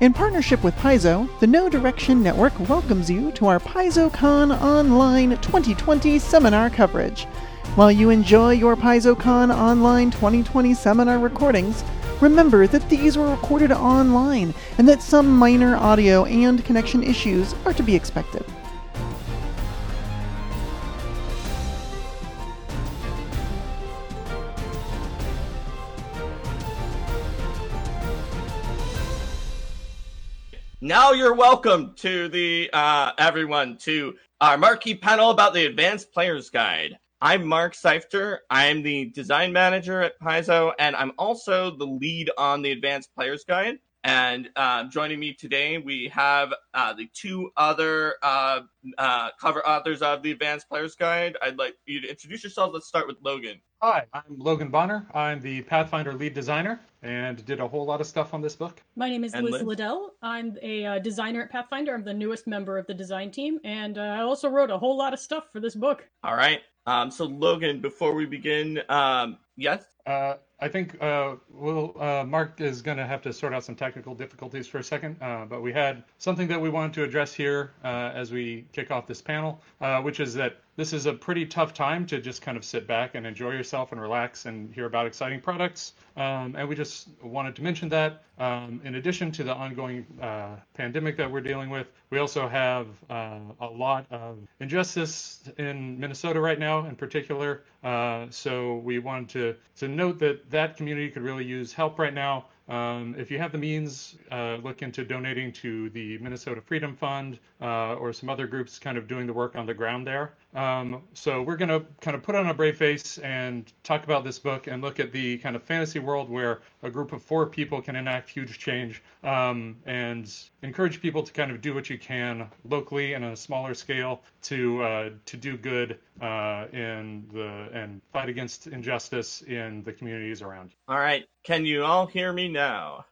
In partnership with Paizo, the Know Direction Network welcomes you to our PaizoCon Online 2020 seminar coverage. While you enjoy your PaizoCon Online 2020 seminar recordings, remember that these were recorded online and that some minor audio and connection issues are to be expected. Now you're welcome to the uh, everyone to our marquee panel about the Advanced Player's Guide. I'm Mark Seifter. I'm the design manager at Paizo, and I'm also the lead on the Advanced Player's Guide. And uh, joining me today, we have uh, the two other uh, uh, cover authors of the Advanced Player's Guide. I'd like you to introduce yourselves. Let's start with Logan. Hi, I'm Logan Bonner. I'm the Pathfinder lead designer and did a whole lot of stuff on this book. My name is And Liz Liz? Liddell. I'm a uh, designer at Pathfinder. I'm the newest member of the design team, and uh, I also wrote a whole lot of stuff for this book. All right. Um, so Logan, before we begin, um, yes, Uh, I think uh, we'll, uh, Mark is going to have to sort out some technical difficulties for a second, uh, but we had something that we wanted to address here uh, as we kick off this panel, uh, which is that this is a pretty tough time to just kind of sit back and enjoy yourself and relax and hear about exciting products. Um, and we just wanted to mention that um, in addition to the ongoing uh, pandemic that we're dealing with, we also have uh, a lot of injustice in Minnesota right now, in particular. Uh, so we wanted to to note that that community could really use help right now. Um, if you have the means, uh, look into donating to the Minnesota Freedom Fund uh, or some other groups kind of doing the work on the ground there. Um, so we're going to kind of put on a brave face and talk about this book and look at the kind of fantasy world where a group of four people can enact huge change um, and encourage people to kind of do what you can locally and on a smaller scale to uh, to do good uh, in the and fight against injustice in the communities around. you. all right. Can you all hear me now?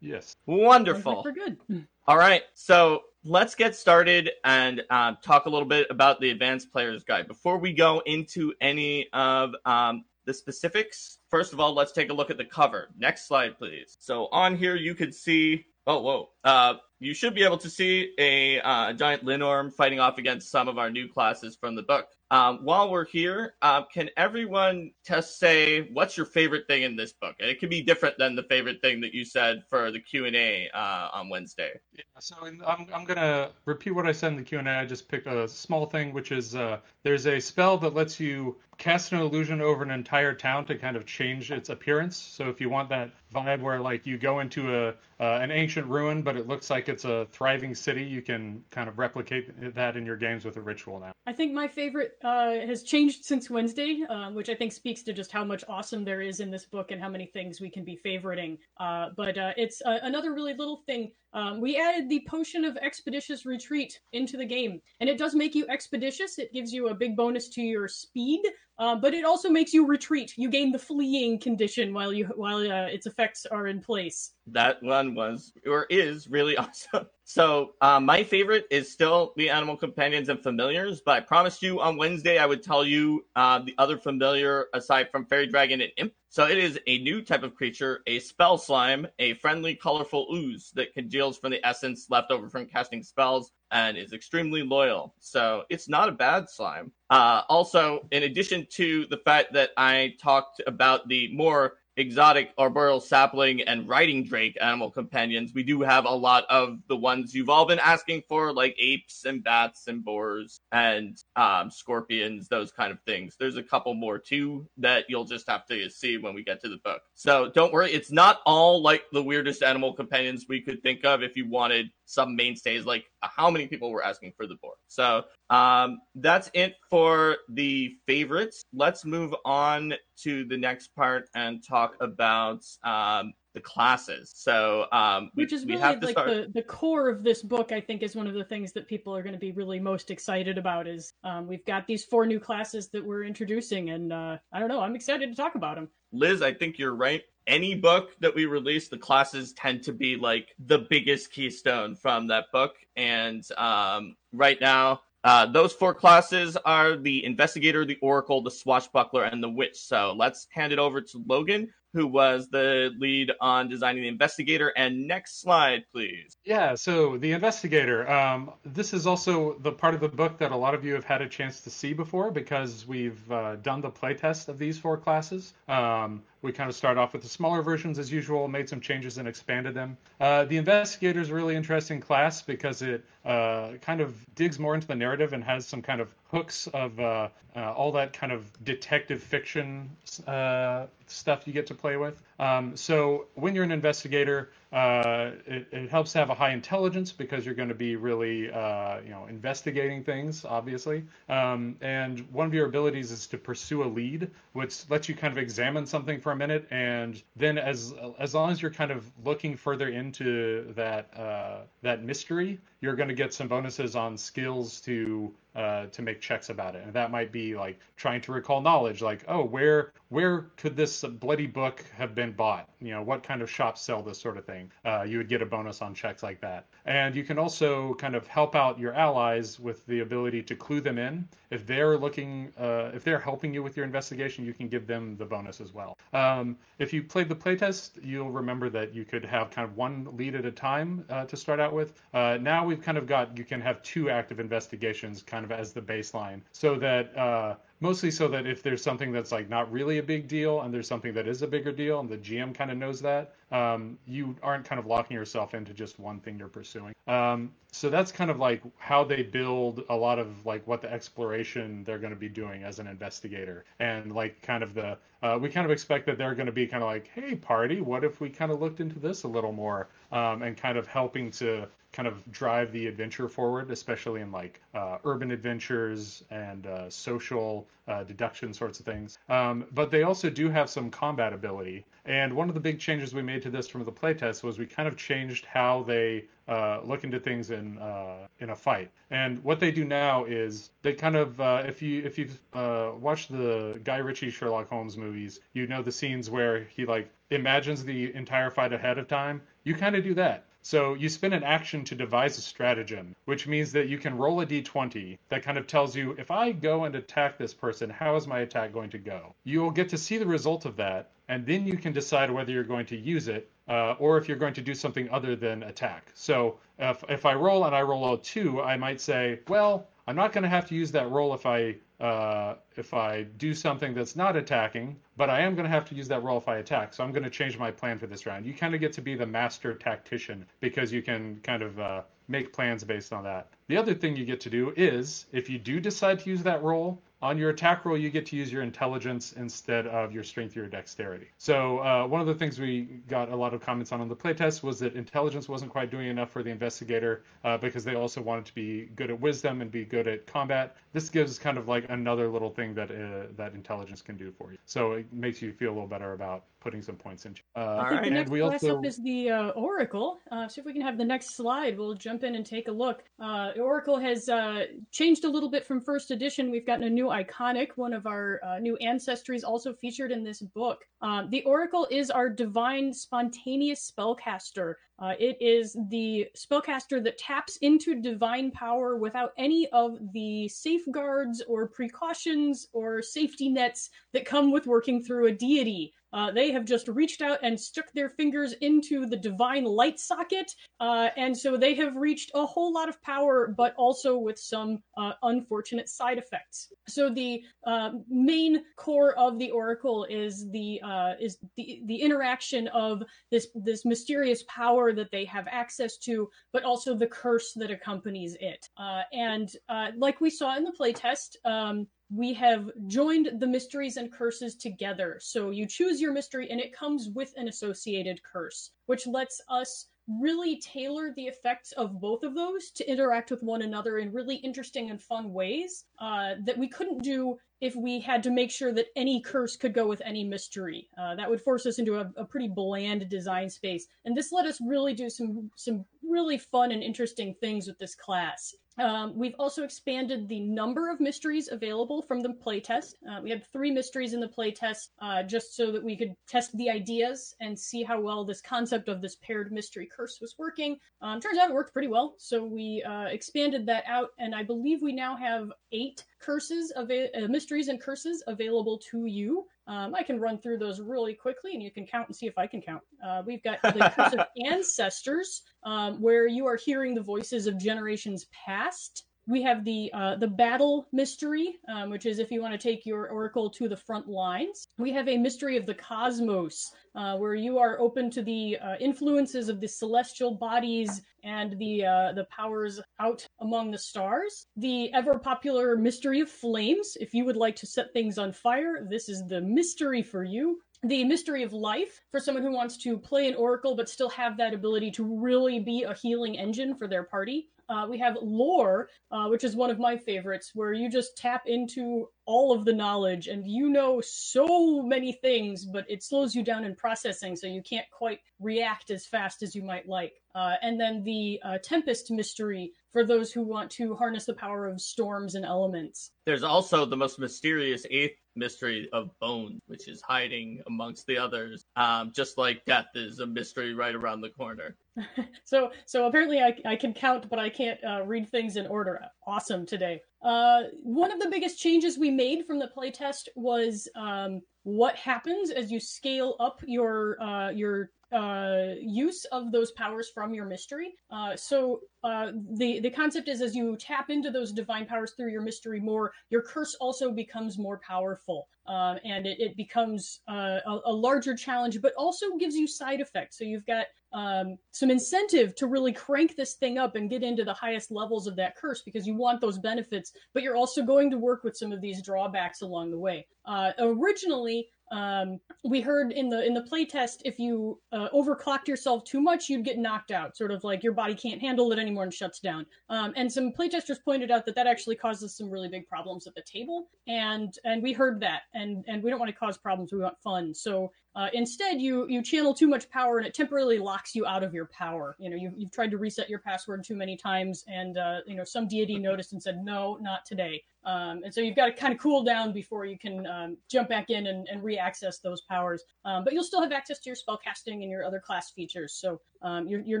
Yes. Wonderful. We're good. All right, so let's get started and uh, talk a little bit about the Advanced Player's Guide. Before we go into any of um, the specifics, first of all, let's take a look at the cover. Next slide, please. So on here, you can see. Oh, whoa. Uh, you should be able to see a uh, giant Linnorm fighting off against some of our new classes from the book. Um, while we're here, uh, can everyone just say what's your favorite thing in this book? And it can be different than the favorite thing that you said for the Q and A uh, on Wednesday. Yeah, so in, I'm, I'm going to repeat what I said in the Q&A. I just picked a small thing, which is uh, there's a spell that lets you cast an illusion over an entire town to kind of change its appearance. So if you want that vibe where like you go into a uh, an ancient ruin, but it looks like it's a thriving city, you can kind of replicate that in your games with a ritual now. I think my favorite uh, has changed since Wednesday, uh, which I think speaks to just how much awesome there is in this book and how many things we can be favoriting. Uh, but uh, it's uh, another really little thing. Um, we added the potion of expeditious retreat into the game, and it does make you expeditious. It gives you a big bonus to your speed, uh, but it also makes you retreat. You gain the fleeing condition while you while uh, its effects are in place. that one was or is really awesome. So uh, my favorite is still the animal companions and familiars, but I promised you on Wednesday I would tell you uh, the other familiar aside from fairy dragon and imp. So it is a new type of creature, a spell slime, a friendly, colorful ooze that congeals from the essence left over from casting spells and is extremely loyal. So it's not a bad slime. Uh, also, in addition to the fact that I talked about the more exotic arboreal sapling and riding drake animal companions, we do have a lot of the ones you've all been asking for, like apes and bats and boars and um, scorpions, those kind of things. There's a couple more too that you'll just have to see when we get to the book. So don't worry, it's not all like the weirdest animal companions we could think of if you wanted some mainstays like how many people were asking for the board. So um, that's it for the favorites. Let's move on to the next part and talk about um, the classes. So um, we, which is we really have to like start. the, the core of this book i think is one of the things that people are going to be really most excited about is um, we've got these four new classes that we're introducing and uh, i don't know i'm excited to talk about them Liz, I think you're right. Any book that we release, the classes tend to be like the biggest keystone from that book. And um, right now, uh, those four classes are the investigator, the oracle, the swashbuckler, and the witch. So let's hand it over to Logan who was the lead on designing the investigator. And next slide, please. Yeah, so the investigator. Um, this is also the part of the book that a lot of you have had a chance to see before because we've uh, done the playtest of these four classes. Um, we kind of start off with the smaller versions as usual, made some changes and expanded them. Uh, the investigator is a really interesting class because it uh, kind of digs more into the narrative and has some kind of hooks of uh, uh all that kind of detective fiction uh, stuff you get to play with. Um, so when you're an investigator, uh, it, it, helps to have a high intelligence because you're going to be really, uh, you know, investigating things, obviously. Um, and one of your abilities is to pursue a lead, which lets you kind of examine something for a minute, and then as as long as you're kind of looking further into that uh, that mystery, you're going to get some bonuses on skills to uh, to make checks about it, and that might be like trying to recall knowledge, like oh, where where could this bloody book have been bought? You know, what kind of shops sell this sort of thing? Uh, you would get a bonus on checks like that, and you can also kind of help out your allies with the ability to clue them in if they're looking, uh, if they're helping you with your investigation, you can give them the bonus as well. Um, if you played the playtest, you'll remember that you could have kind of one lead at a time uh, to start out with. Uh, now we've kind of got you can have two active investigations kind of as the baseline, so that uh, mostly so that if there's something that's like not really a big deal and there's something that is a bigger deal and the GM kind of knows that, um, you aren't kind of locking yourself into just one thing you're pursuing. Um, so that's kind of like how they build a lot of like what the exploration they're going to be doing as an investigator and like kind of the uh, we kind of expect that they're going to be kind of like hey party what if we kind of looked into this a little more um, and kind of helping to kind of drive the adventure forward, especially in like uh, urban adventures and uh, social uh, deduction sorts of things. Um, but they also do have some combat ability. And one of the big changes we made to this from the playtest was we kind of changed how they uh, look into things in uh, in a fight. And what they do now is they kind of uh, if you if you've uh, watched the Guy Ritchie Sherlock Holmes movies, you know the scenes where he like imagines the entire fight ahead of time. You kind of do that. So you spend an action to devise a stratagem, which means that you can roll a d20 that kind of tells you if I go and attack this person, how is my attack going to go? You will get to see the result of that, and then you can decide whether you're going to use it uh, or if you're going to do something other than attack. So if, if I roll and I roll a two, I might say, well, I'm not going to have to use that roll if I uh, if I do something that's not attacking, but I am going to have to use that roll if I attack. So I'm going to change my plan for this round. You kind of get to be the master tactician because you can kind of uh, make plans based on that. The other thing you get to do is if you do decide to use that roll, on your attack roll, you get to use your intelligence instead of your strength or your dexterity. So uh, one of the things we got a lot of comments on on the playtest was that intelligence wasn't quite doing enough for the investigator uh, because they also wanted to be good at wisdom and be good at combat. This gives kind of like another little thing that uh, that intelligence can do for you. So it makes you feel a little better about putting some points into. Uh, All right. The next class also... up is the uh, Oracle. Uh, so if we can have the next slide, we'll jump in and take a look. Uh, Oracle has uh, changed a little bit from first edition. We've gotten a new iconic. One of our uh, new ancestries also featured in this book. Um, the Oracle is our divine spontaneous spellcaster. Uh, it is the spellcaster that taps into divine power without any of the safeguards or precautions or safety nets that come with working through a deity. Uh, they have just reached out and stuck their fingers into the divine light socket, uh, and so they have reached a whole lot of power, but also with some uh, unfortunate side effects. So the uh, main core of the oracle is the uh, is the the interaction of this this mysterious power that they have access to, but also the curse that accompanies it. Uh, and like we saw in the playtest, um, we have joined the mysteries and curses together. So you choose your mystery and it comes with an associated curse, which lets us really tailor the effects of both of those to interact with one another in really interesting and fun ways uh, that we couldn't do if we had to make sure that any curse could go with any mystery. Uh, that would force us into a, a, pretty bland design space. And this let us really do some some really fun and interesting things with this class. Um, we've also expanded the number of mysteries available from the playtest. Uh, we had three mysteries in the playtest uh, just so that we could test the ideas and see how well this concept of this paired mystery curse was working. Um, turns out it worked pretty well, so we uh, expanded that out, and I believe we now have eight curses, of uh, mysteries and curses available to you. Um, I can run through those really quickly, and you can count and see if I can count. Uh, we've got the Curse of Ancestors, um, where you are hearing the voices of generations past. We have the uh, the battle mystery, um, which is if you want to take your oracle to the front lines. We have a mystery of the cosmos, uh, where you are open to the uh, influences of the celestial bodies and the uh, the powers out among the stars. The ever popular mystery of flames. If you would like to set things on fire, this is the mystery for you the mystery of life for someone who wants to play an oracle but still have that ability to really be a healing engine for their party uh, we have lore, uh, which is one of my favorites, where you just tap into all of the knowledge and you know so many things, but it slows you down in processing, so you can't quite react as fast as you might like. Uh, and then the uh, Tempest mystery for those who want to harness the power of storms and elements. There's also the most mysterious eighth mystery of Bones, which is hiding amongst the others, um, just like death is a mystery right around the corner. so, so apparently I, I can count, but I can't uh, read things in order. Awesome today. Uh, one of the biggest changes we made from the playtest was um, what happens as you scale up your uh, your uh, use of those powers from your mystery. Uh, so uh, the the concept is as you tap into those divine powers through your mystery more, your curse also becomes more powerful, um, and it, it becomes uh, a, a, larger challenge, but also gives you side effects. So you've got um, some incentive to really crank this thing up and get into the highest levels of that curse because you want those benefits, but you're also going to work with some of these drawbacks along the way. Uh, originally, um, we heard in the in the playtest if you uh, overclocked yourself too much, you'd get knocked out. Sort of like your body can't handle it anymore and shuts down. Um, and some playtesters pointed out that that actually causes some really big problems at the table. And and we heard that. And and we don't want to cause problems. We want fun. So uh, instead, you you channel too much power and it temporarily locks you out of your power. You know, you, you've tried to reset your password too many times, and uh, you know some deity noticed and said, "No, not today." Um, and so you've got to kind of cool down before you can um, jump back in and, and re-access those powers. Um, but you'll still have access to your spell casting and your other class features. So um, you're, you're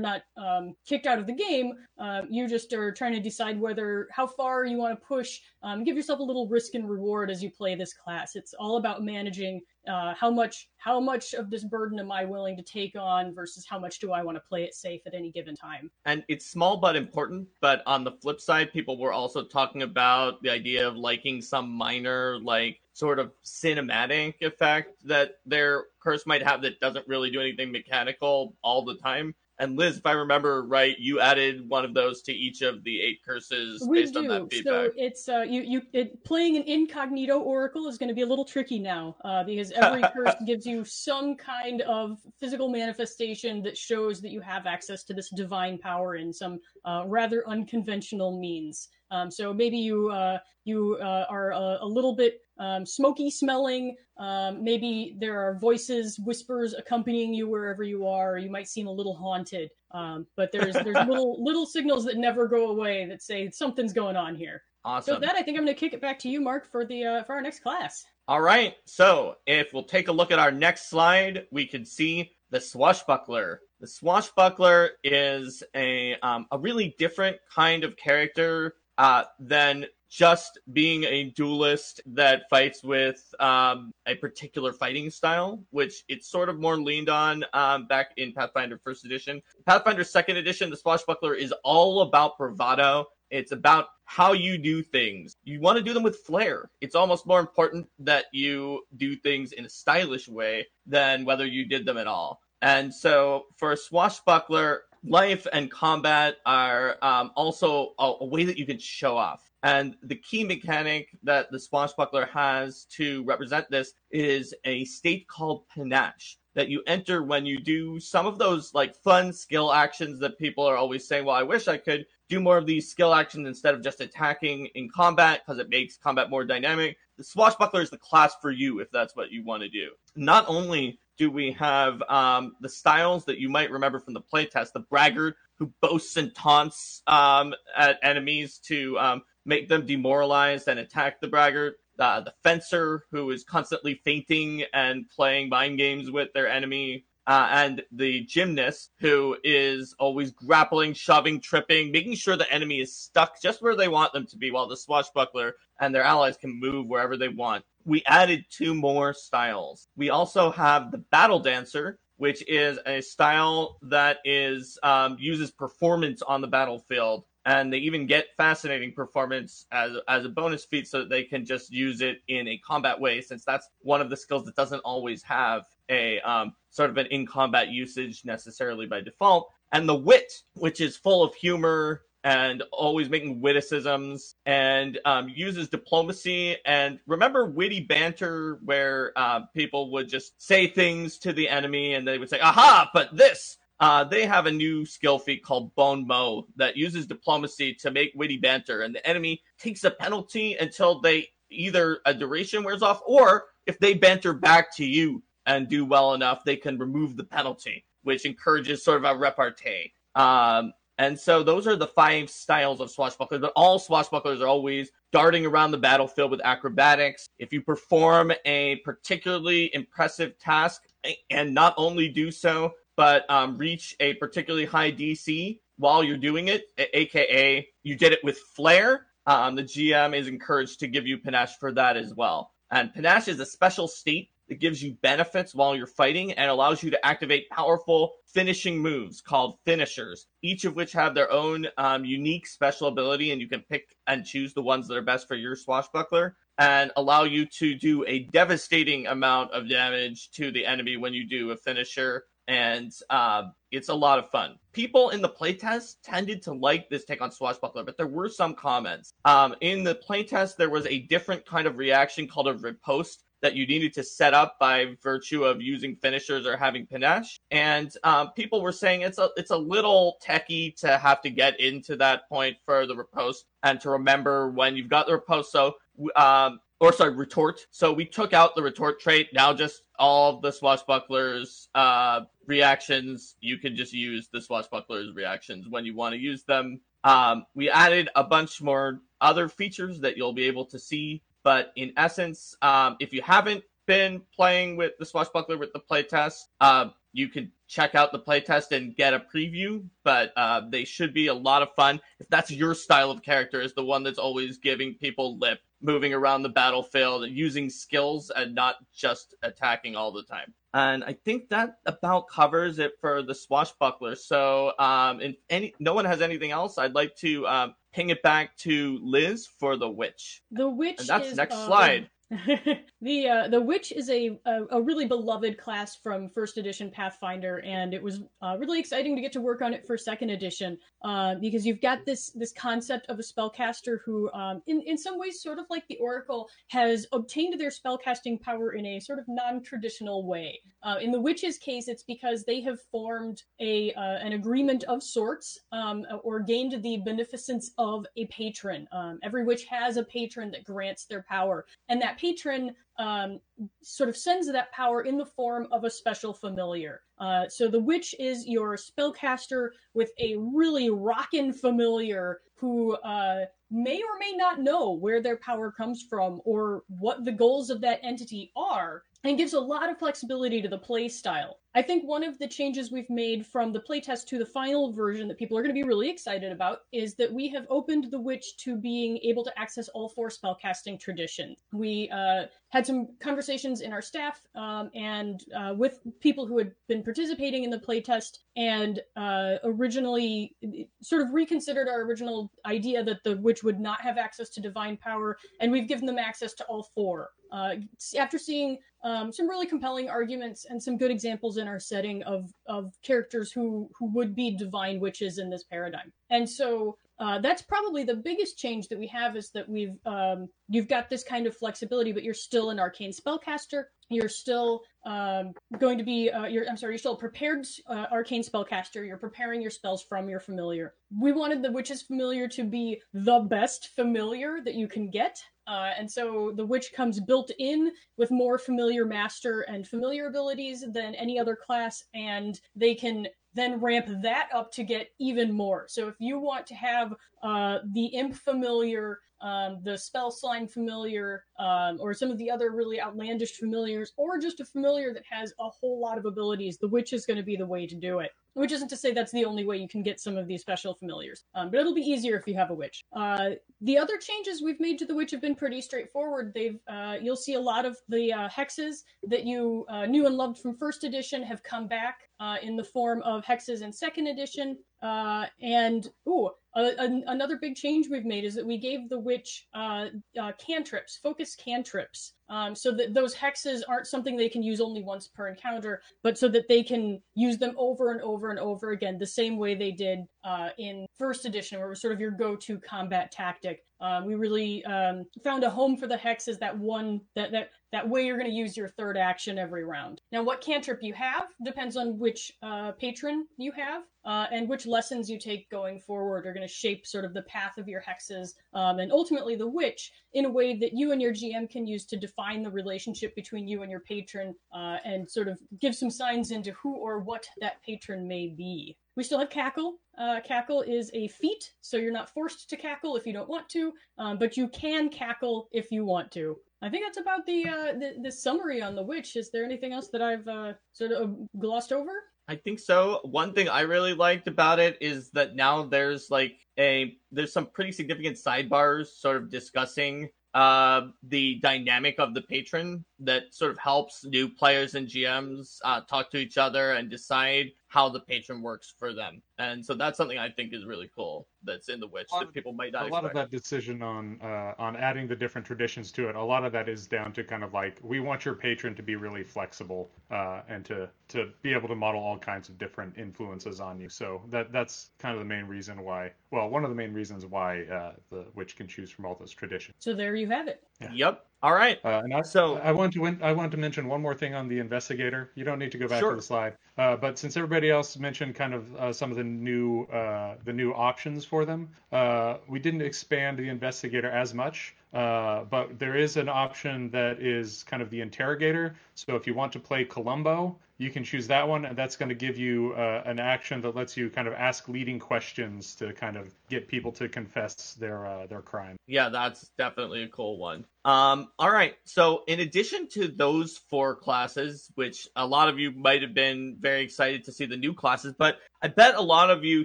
not um, kicked out of the game. Uh, you just are trying to decide whether how far you want to push. Um, give yourself a little risk and reward as you play this class. It's all about managing uh, how much how much of this burden am I willing to take on versus how much do I want to play it safe at any given time. And it's small but important. But on the flip side, people were also talking about the idea of liking some minor like sort of cinematic effect that their curse might have that doesn't really do anything mechanical all the time. And Liz, if I remember right, you added one of those to each of the eight curses we based do. on that feedback. So it's uh, you you it, playing an incognito oracle is going to be a little tricky now uh, because every curse gives you some kind of physical manifestation that shows that you have access to this divine power in some uh, rather unconventional means. Um, so maybe you uh, you uh, are a, a, little bit um, smoky smelling. Um, maybe there are voices, whispers accompanying you wherever you are. You might seem a little haunted, um, but there's there's little little signals that never go away that say something's going on here. Awesome. So that I think I'm going to kick it back to you, Mark, for the uh, for our next class. All right. So if we'll take a look at our next slide, we can see the swashbuckler. The swashbuckler is a um, a really different kind of character uh, than just being a duelist that fights with um, a particular fighting style, which it's sort of more leaned on um, back in Pathfinder First Edition. Pathfinder Second Edition, the Swashbuckler is all about bravado. It's about how you do things. You want to do them with flair. It's almost more important that you do things in a stylish way than whether you did them at all. And so for a swashbuckler, life and combat are um, also a, a, way that you can show off. And the key mechanic that the swashbuckler has to represent this is a state called panache that you enter when you do some of those like fun skill actions that people are always saying, well, I wish I could do more of these skill actions instead of just attacking in combat because it makes combat more dynamic. The swashbuckler is the class for you if that's what you want to do. Not only do we have um, the styles that you might remember from the playtest, the braggart, who boasts and taunts um, at enemies to um, make them demoralized and attack the braggart. Uh, the fencer, who is constantly feinting and playing mind games with their enemy. Uh, and the gymnast, who is always grappling, shoving, tripping, making sure the enemy is stuck just where they want them to be, while the swashbuckler and their allies can move wherever they want. We added two more styles. We also have the battle dancer, which is a style that is um, uses performance on the battlefield and they even get fascinating performance as as a bonus feat so that they can just use it in a combat way since that's one of the skills that doesn't always have a um, sort of an in combat usage necessarily by default. And the wit which is full of humor and always making witticisms and um, uses diplomacy. And remember witty banter where uh, people would just say things to the enemy and they would say aha but this uh, they have a new skill feat called Bon Mot that uses diplomacy to make witty banter, and the enemy takes a penalty until they either a duration wears off, or if they banter back to you and do well enough, they can remove the penalty, which encourages sort of a repartee. Um, and so those are the five styles of swashbucklers, but all swashbucklers are always darting around the battlefield with acrobatics. If you perform a particularly impressive task and not only do so but um, reach a particularly high DC while you're doing it, aka you did it with flair. Um, the GM is encouraged to give you panache for that as well. And panache is a special state that gives you benefits while you're fighting and allows you to activate powerful finishing moves called finishers, each of which have their own um, unique special ability, and you can pick and choose the ones that are best for your swashbuckler and allow you to do a devastating amount of damage to the enemy when you do a finisher and uh, it's a lot of fun. People in the playtest tended to like this take on Swashbuckler, but there were some comments. Um, in the playtest, there was a different kind of reaction called a riposte that you needed to set up by virtue of using finishers or having panache. And um, people were saying it's a it's a little techy to have to get into that point for the riposte and to remember when you've got the riposte. So um, or sorry, retort. So we took out the retort trait. Now just all the swashbucklers uh, reactions, you can just use the swashbucklers reactions when you want to use them. Um, we added a bunch more other features that you'll be able to see, but in essence, um, if you haven't been playing with the swashbuckler with the playtest, uh, you can check out the playtest and get a preview, but uh, they should be a lot of fun. If that's your style of character, is the one that's always giving people lip, moving around the battlefield, using skills and not just attacking all the time. And I think that about covers it for the swashbuckler. So, um, if any, no one has anything else, I'd like to um, ping it back to Liz for the witch. The witch. And that's is, next uh, slide. the uh, the witch is a, a, a really beloved class from first edition Pathfinder, and it was uh, really exciting to get to work on it for second edition uh, because you've got this this concept of a spellcaster who, um, in in some ways, sort of like the Oracle, has obtained their spellcasting power in a sort of non traditional way. Uh, in the witch's case, it's because they have formed a uh, an agreement of sorts um, or gained the beneficence of a patron. Um, every witch has a patron that grants their power, and that patron um, sort of sends that power in the form of a special familiar. Uh, so the witch is your spellcaster with a really rockin' familiar who uh, may or may not know where their power comes from or what the goals of that entity are, and gives a lot of flexibility to the play style. I think one of the changes we've made from the playtest to the final version that people are going to be really excited about is that we have opened the witch to being able to access all four spellcasting traditions. We uh, had some conversations in our staff um, and uh, with people who had been participating in the playtest and uh, originally sort of reconsidered our original idea that the witch would not have access to divine power, and we've given them access to all four. Uh, after seeing um, some really compelling arguments and some good examples in our setting of of characters who who would be divine witches in this paradigm. And so uh, that's probably the biggest change that we have is that we've um, you've got this kind of flexibility, but you're still an arcane spellcaster. You're still um, going to be uh, you're, I'm sorry, you're still a prepared uh, arcane spellcaster. You're preparing your spells from your familiar. We wanted the witch's familiar to be the best familiar that you can get. Uh, and so the witch comes built in with more familiar master and familiar abilities than any other class, and they can then ramp that up to get even more. So if you want to have uh, the imp familiar um, the spell slime familiar, um, or some of the other really outlandish familiars, or just a familiar that has a whole lot of abilities, the witch is going to be the way to do it. Which isn't to say that's the only way you can get some of these special familiars, um, but it'll be easier if you have a witch. Uh, the other changes we've made to the witch have been pretty straightforward. They've uh, you'll see a lot of the uh, hexes that you uh, knew and loved from first edition have come back uh, in the form of hexes in second edition. Uh, and ooh, another big change we've made is that we gave the witch uh, uh, cantrips, focus cantrips, um, so that those hexes aren't something they can use only once per encounter, but so that they can use them over and over and over again, the same way they did uh, in first edition, where it was sort of your go-to combat tactic. Uh, we really um, found a home for the hex as that one that that that way you're going to use your third action every round. Now, what cantrip you have depends on which uh, patron you have uh, and which lessons you take going forward are going to shape sort of the path of your hexes um, and ultimately the witch in a way that you and your GM can use to define the relationship between you and your patron uh, and sort of give some signs into who or what that patron may be. We still have cackle. Uh, cackle is a feat, so you're not forced to cackle if you don't want to, um, but you can cackle if you want to. I think that's about the, uh, the, the summary on the witch. Is there anything else that I've uh, sort of glossed over? I think so. One thing I really liked about it is that now there's like a there's some pretty significant sidebars sort of discussing uh, the dynamic of the patron that sort of helps new players and GMs uh, talk to each other and decide how the patron works for them. And so that's something I think is really cool that's in the witch that people might not. A lot of that decision on uh, on adding the different traditions to it, a lot of that is down to kind of like we want your patron to be really flexible uh, and to to be able to model all kinds of different influences on you. So that that's kind of the main reason why. Well, one of the main reasons why uh, the witch can choose from all those traditions. So there you have it. Yeah. Yep. All right. Uh, and I, so I want to win, I want to mention one more thing on the investigator. You don't need to go back sure. to the slide, uh, but since everybody else mentioned kind of uh, some of the new uh, the new options for them, uh, we didn't expand the investigator as much. Uh, but there is an option that is kind of the interrogator. So if you want to play Columbo, you can choose that one, and that's going to give you uh, an action that lets you kind of ask leading questions to kind of get people to confess their uh, their crime. Yeah, that's definitely a cool one. Um, all right, so in addition to those four classes, which a lot of you might have been very excited to see the new classes, but I bet a lot of you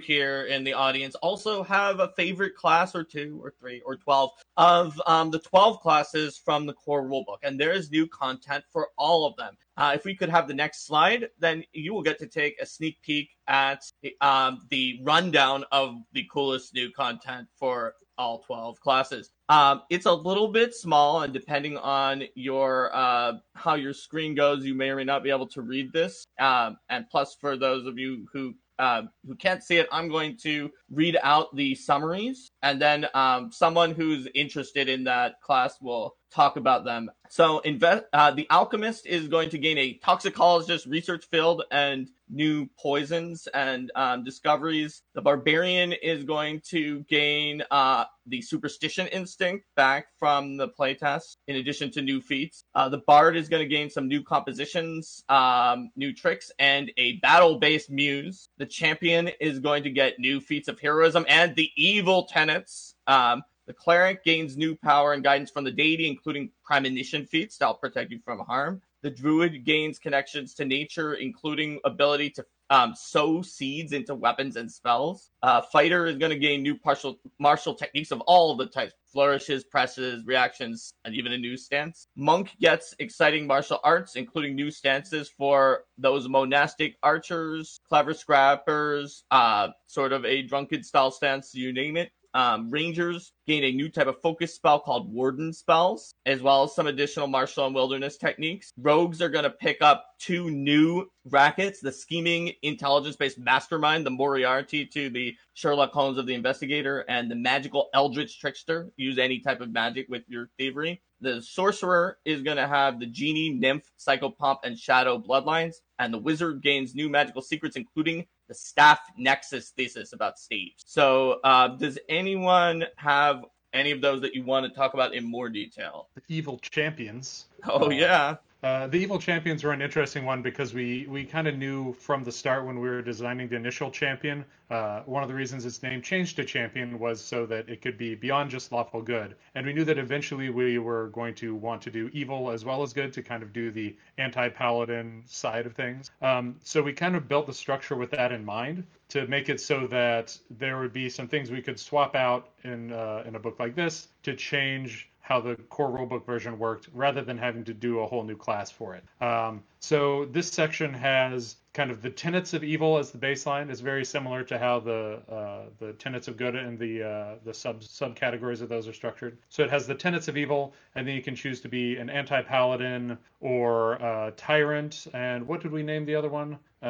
here in the audience also have a favorite class or two or three or 12 of um, the 12 classes from the core rulebook. And there is new content for all of them. Uh, if we could have the next slide, then you will get to take a sneak peek at um, the rundown of the coolest new content for all 12 classes. Um, it's a little bit small, and depending on your uh, how your screen goes, you may or may not be able to read this. Um, and plus, for those of you who uh, who can't see it, I'm going to read out the summaries, and then um, someone who's interested in that class will talk about them. So, invest, uh, the alchemist is going to gain a toxicologist research field and new poisons and um, discoveries. The barbarian is going to gain uh, the superstition instinct back from the playtest, in addition to new feats. Uh, the bard is going to gain some new compositions, um, new tricks, and a battle-based muse. The champion is going to get new feats of heroism and the evil tenets. Um, the cleric gains new power and guidance from the deity, including premonition feats that'll protect you from harm. The druid gains connections to nature, including ability to um, sow seeds into weapons and spells. Uh, fighter is going to gain new partial martial techniques of all the types flourishes, presses, reactions, and even a new stance. Monk gets exciting martial arts, including new stances for those monastic archers, clever scrappers, uh, sort of a drunken style stance, you name it. Um, Rangers gain a new type of focus spell called Warden spells, as well as some additional martial and wilderness techniques. Rogues are going to pick up two new rackets the scheming, intelligence based mastermind, the Moriarty to the Sherlock Holmes of the investigator, and the magical Eldritch trickster. Use any type of magic with your thievery. The sorcerer is going to have the genie, nymph, psychopomp, and shadow bloodlines. And the wizard gains new magical secrets, including the staff nexus thesis about stage. So, uh, does anyone have any of those that you want to talk about in more detail? The evil champions. Oh, uh, yeah. Uh, the evil champions were an interesting one because we we kind of knew from the start when we were designing the initial champion. Uh, one of the reasons its name changed to champion was so that it could be beyond just lawful good, and we knew that eventually we were going to want to do evil as well as good to kind of do the anti-paladin side of things. Um, so we kind of built the structure with that in mind to make it so that there would be some things we could swap out in uh, in a book like this to change how the core rulebook version worked rather than having to do a whole new class for it. Um, so this section has kind of the tenets of evil as the baseline is very similar to how the uh, the tenets of good and the uh, the sub subcategories of those are structured. So it has the tenets of evil, and then you can choose to be an anti paladin or a tyrant. And what did we name the other one? Uh,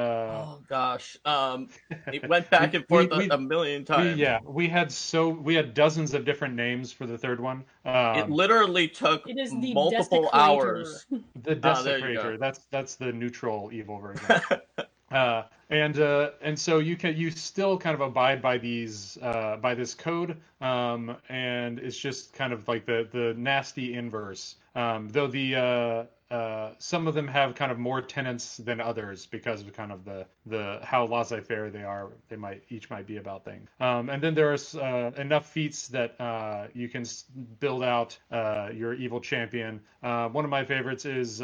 oh gosh, um, it went back and forth we, we, a, million times. We, yeah, we had so we had dozens of different names for the third one. Um, it literally took it is the multiple hours. The desecrator. Oh, that's that's the neutral evil version. Uh, and uh, and so you can you still kind of abide by these uh, by this code, um, and it's just kind of like the the nasty inverse. Um, though the uh, uh, some of them have kind of more tenants than others because of kind of the the how laissez-faire they are. They might each might be about things. Um, and then there's uh, enough feats that you can build out your evil champion. One of my favorites is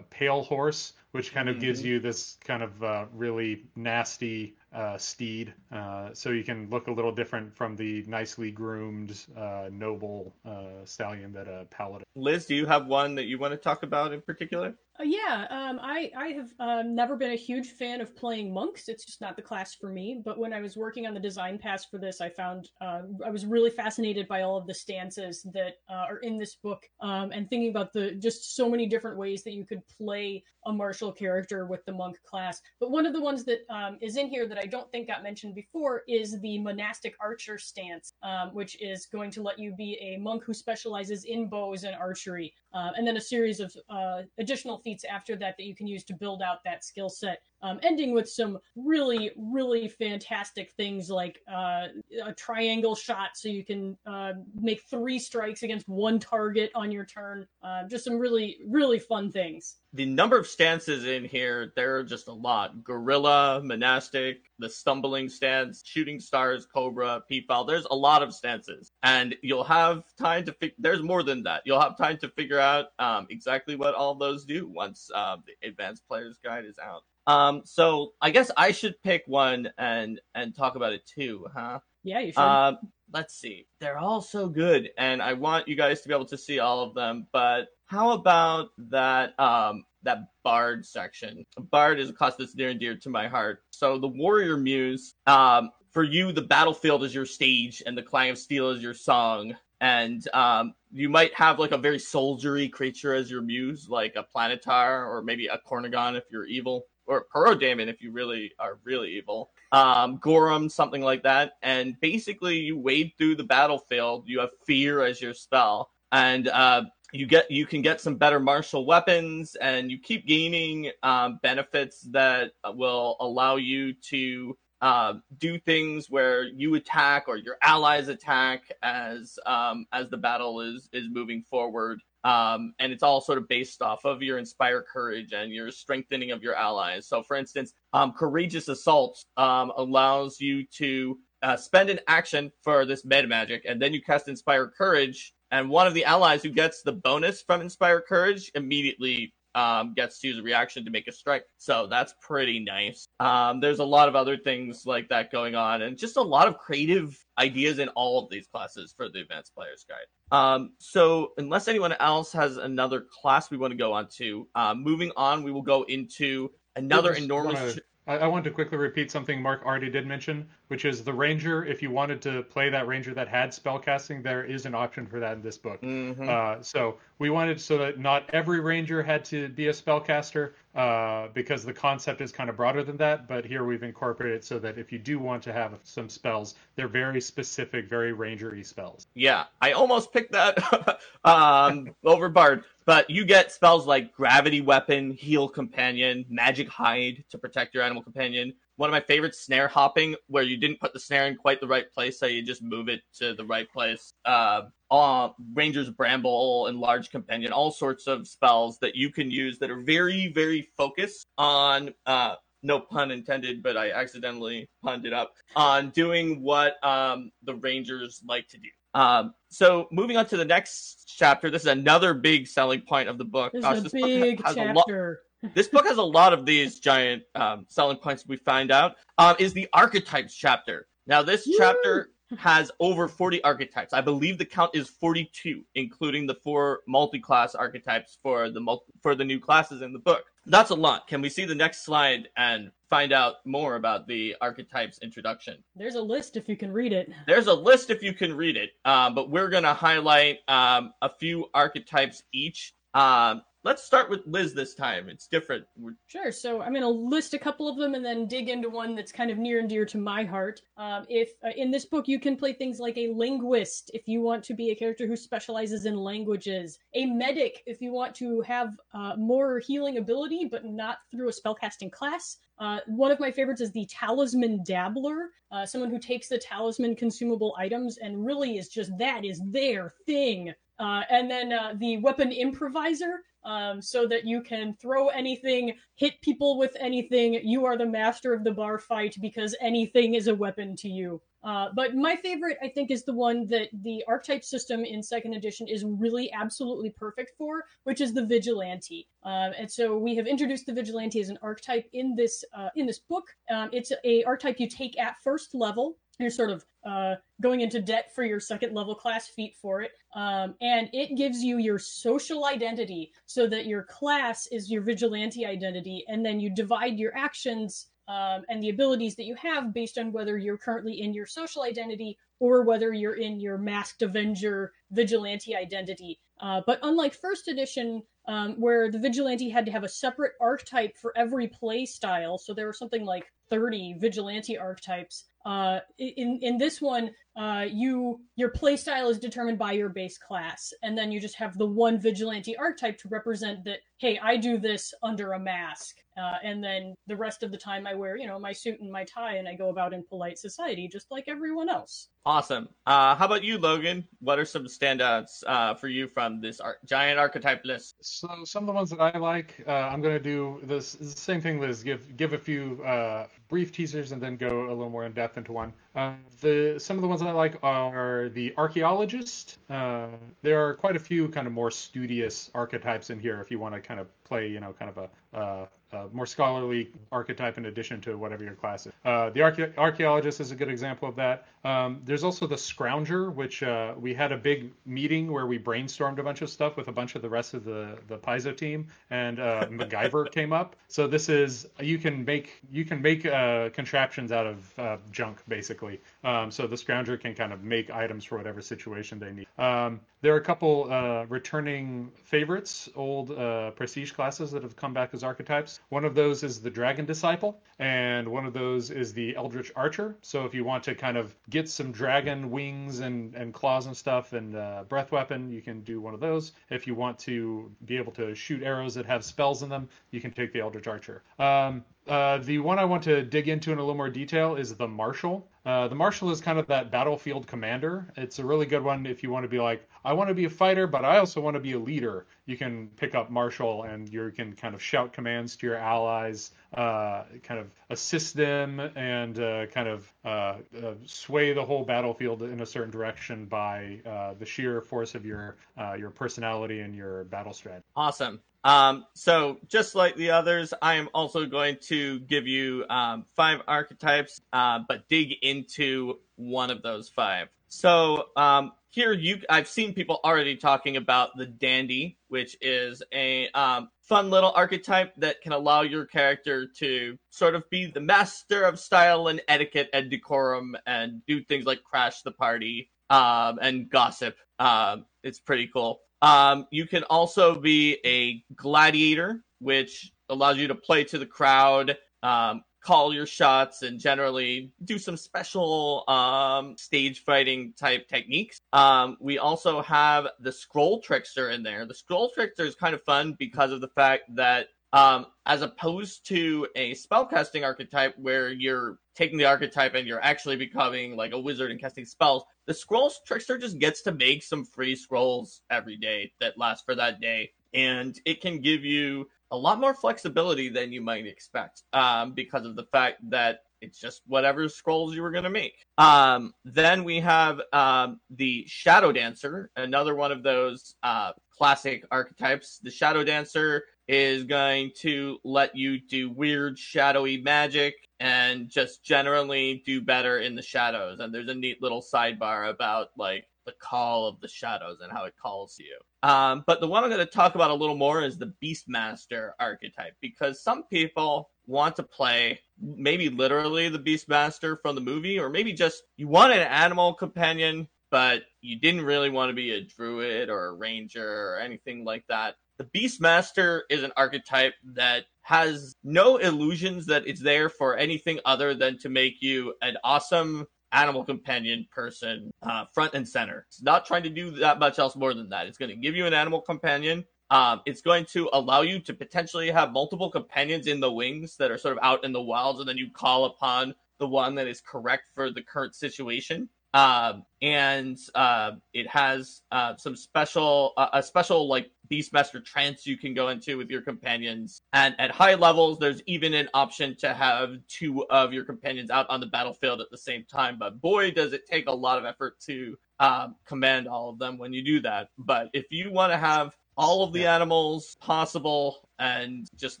Pale Horse, which kind of mm-hmm. gives you this kind of really nasty uh, steed, uh, so you can look a little different from the nicely groomed, uh, noble uh, stallion that a paladin. Liz, do you have one that you want to talk about in particular? Uh, yeah, um, I I have um, never been a huge fan of playing monks. It's just not the class for me. But when I was working on the design pass for this, I found uh, I was really fascinated by all of the stances that uh, are in this book, um, and thinking about the just so many different ways that you could play a martial character with the monk class. But one of the ones that um, is in here that I don't think got mentioned before is the monastic archer stance, um, which is going to let you be a monk who specializes in bows and archery, uh, and then a series of uh, additional feats after that that you can use to build out that skill set um, ending with some really, really fantastic things like uh, a triangle shot so you can uh, make three strikes against one target on your turn. Uh, just some really, really fun things. The number of stances in here, there are just a lot. Gorilla, Monastic, the Stumbling stance, Shooting Stars, Cobra, Peafowl. There's a lot of stances. And you'll have time to figure, there's more than that. You'll have time to figure out um, exactly what all those do once uh, the Advanced Player's Guide is out. Um, so I guess I should pick one and and talk about it too, huh? Yeah, you should. Um, let's see. They're all so good, and I want you guys to be able to see all of them. But how about that um that bard section? Bard is a class that's near and dear to my heart. So the warrior muse, um, for you, the battlefield is your stage, and the clang of steel is your song. And um, you might have like a very soldiery creature as your muse, like a planetar or maybe a Korrigan if you're evil or Korodaemon if you really are really evil. Um, Gorum, something like that. And basically, you wade through the battlefield. You have fear as your spell, and uh, you get you can get some better martial weapons, and you keep gaining um, benefits that will allow you to. Uh, do things where you attack or your allies attack as um, as the battle is is moving forward. Um, and it's all sort of based off of your inspire courage and your strengthening of your allies. So, for instance, um, courageous assault um, allows you to uh, spend an action for this meta magic, and then you cast inspire courage. And one of the allies who gets the bonus from inspire courage immediately um, gets to use a reaction to make a strike. So that's pretty nice. Um, there's a lot of other things like that going on, and just a lot of creative ideas in all of these classes for the Advanced Player's Guide. Um, so unless anyone else has another class we want to go on to, uh, moving on, we will go into another enormous. I, I want to quickly repeat something Mark already did mention, which is the ranger. If you wanted to play that ranger that had spellcasting, there is an option for that in this book. Mm-hmm. Uh, so we wanted so that not every ranger had to be a spellcaster, uh, because the concept is kind of broader than that. But here we've incorporated so that if you do want to have some spells, they're very specific, very rangery spells. Yeah, I almost picked that um, over Bard, but you get spells like Gravity Weapon, Heal Companion, Magic Hide to protect your animal companion, one of my favorites, snare hopping, where you didn't put the snare in quite the right place, so you just move it to the right place. Uh, uh, Ranger's Bramble and Large Companion, all sorts of spells that you can use that are very, very focused on uh, no pun intended, but I accidentally punned it up on doing what um, the Rangers like to do. Um, so moving on to the next chapter, this is another big selling point of the book. This Gosh, is a this book big has a lot- chapter. this book has a lot of these giant um, selling points we find out um, is the archetypes chapter now this Woo! chapter has over 40 archetypes i believe the count is 42 including the four multi-class archetypes for the mul- for the new classes in the book that's a lot can we see the next slide and find out more about the archetypes introduction There's a list if you can read it. there's a list if you can read it, um, but we're going to highlight um, a few archetypes each. Um, let's start with Liz this time. It's different. We're- Sure. So I'm going to list a couple of them and then dig into one that's kind of near and dear to my heart. Um, if uh, in this book you can play things like a linguist if you want to be a character who specializes in languages, a medic if you want to have uh, more healing ability but not through a spellcasting class. Uh, one of my favorites is the talisman dabbler, uh, someone who takes the talisman consumable items and really is just that is their thing. Uh, and then uh, the weapon improviser, um, so that you can throw anything, hit people with anything. You are the master of the bar fight because anything is a weapon to you. Uh, but my favorite, I think, is the one that the archetype system in second edition is really absolutely perfect for, which is the vigilante. Uh, and so we have introduced the vigilante as an archetype in this uh, in this book. Um, it's a archetype you take at first level. You're sort of uh, going into debt for your second level class feat for it. Um, and it gives you your social identity so that your class is your vigilante identity. And then you divide your actions um, and the abilities that you have based on whether you're currently in your social identity or whether you're in your masked avenger vigilante identity. Uh, but unlike first edition, um, where the vigilante had to have a separate archetype for every play style, so there were something like 30 vigilante archetypes. Uh, in in this one, uh, you your play style is determined by your base class, and then you just have the one vigilante archetype to represent that. Hey, I do this under a mask, uh, and then the rest of the time I wear, you know, my suit and my tie, and I go about in polite society just like everyone else. Awesome. Uh, how about you, Logan? What are some standouts uh, for you from this ar- giant archetype list? So some of the ones that I like, uh, I'm going to do this the same thing, Liz. Give give a few uh, brief teasers and then go a little more in depth into one. Uh, the some of the ones I like are the archaeologist. Uh, there are quite a few kind of more studious archetypes in here if you want to kind of play, you know, kind of a uh, more scholarly archetype in addition to whatever your class is. Uh, the archae- archaeologist is a good example of that. Um, there's also the scrounger, which uh, we had a big meeting where we brainstormed a bunch of stuff with a bunch of the rest of the the Paizo team, and MacGyver came up. So this is you can make you can make contraptions out of junk basically. Um, so the scrounger can kind of make items for whatever situation they need. Um, there are a couple uh, returning favorites, old uh, prestige classes that have come back as archetypes. One of those is the Dragon Disciple, and one of those is the Eldritch Archer. So if you want to kind of get some dragon wings and, and claws and stuff and uh, breath weapon, you can do one of those. If you want to be able to shoot arrows that have spells in them, you can take the Eldritch Archer. Um, uh, the one I want to dig into in a little more detail is the Marshal. Uh, the Marshal is kind of that battlefield commander. It's a really good one if you want to be like, I want to be a fighter, but I also want to be a leader. You can pick up Marshal and you can kind of shout commands to your allies, uh, kind of assist them, and uh, kind of uh, uh, sway the whole battlefield in a certain direction by uh, the sheer force of your uh, your personality and your battle strategy. Awesome. Um, so just like the others, I am also going to give you um, five archetypes, uh, but dig into one of those five. So um, here, you I've seen people already talking about the dandy, which is a um, fun little archetype that can allow your character to sort of be the master of style and etiquette and decorum, and do things like crash the party um, and gossip. Um, it's pretty cool. Um, you can also be a gladiator, which allows you to play to the crowd, um, call your shots, and generally do some special um, stage fighting type techniques. Um, we also have the scroll trickster in there. The scroll trickster is kind of fun because of the fact that Um, as opposed to a spellcasting archetype where you're taking the archetype and you're actually becoming like a wizard and casting spells, the scrolls trickster just gets to make some free scrolls every day that last for that day. And it can give you a lot more flexibility than you might expect um, because of the fact that it's just whatever scrolls you were going to make. Um, then we have um, the Shadow Dancer, another one of those uh, classic archetypes. The Shadow Dancer is going to let you do weird shadowy magic and just generally do better in the shadows. And there's a neat little sidebar about like the call of the shadows and how it calls you. Um, but the one I'm going to talk about a little more is the Beastmaster archetype because some people want to play maybe literally the Beastmaster from the movie, or maybe just you want an animal companion, but you didn't really want to be a druid or a ranger or anything like that. The Beastmaster is an archetype that has no illusions that it's there for anything other than to make you an awesome animal companion person uh, front and center. It's not trying to do that much else more than that. It's going to give you an animal companion. Um, it's going to allow you to potentially have multiple companions in the wings that are sort of out in the wilds, and then you call upon the one that is correct for the current situation. Um, and uh, it has uh, some special, uh, a special like Beastmaster trance you can go into with your companions. And at high levels, there's even an option to have two of your companions out on the battlefield at the same time. But boy, does it take a lot of effort to um, command all of them when you do that. But if you want to have all of the animals possible and just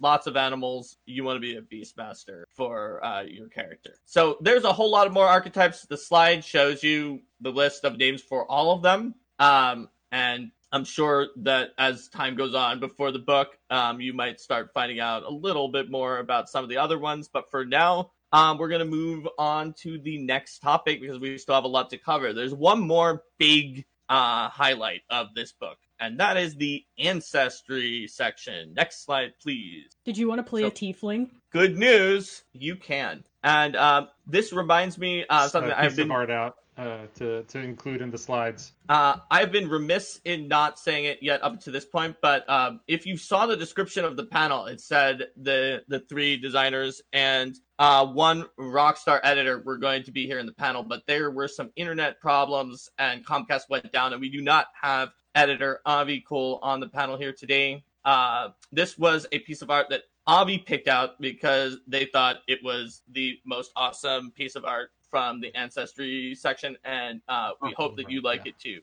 lots of animals you want to be a beastmaster for uh, your character so there's a whole lot of more archetypes the slide shows you the list of names for all of them um, and i'm sure that as time goes on before the book um, you might start finding out a little bit more about some of the other ones but for now um, we're going to move on to the next topic because we still have a lot to cover there's one more big uh, highlight of this book and that is the ancestry section. Next slide, please. Did you want to play so, a tiefling? Good news, you can. And um, this reminds me uh, something uh, I've been art out uh, to to include in the slides. Uh, I've been remiss in not saying it yet up to this point, but um, if you saw the description of the panel, it said the the three designers and uh, one Rockstar editor were going to be here in the panel, but there were some internet problems and Comcast went down, and we do not have editor Avi Kool on the panel here today. Uh, this was a piece of art that Avi picked out because they thought it was the most awesome piece of art from the ancestry section, and uh, we oh, hope that you like yeah. it too.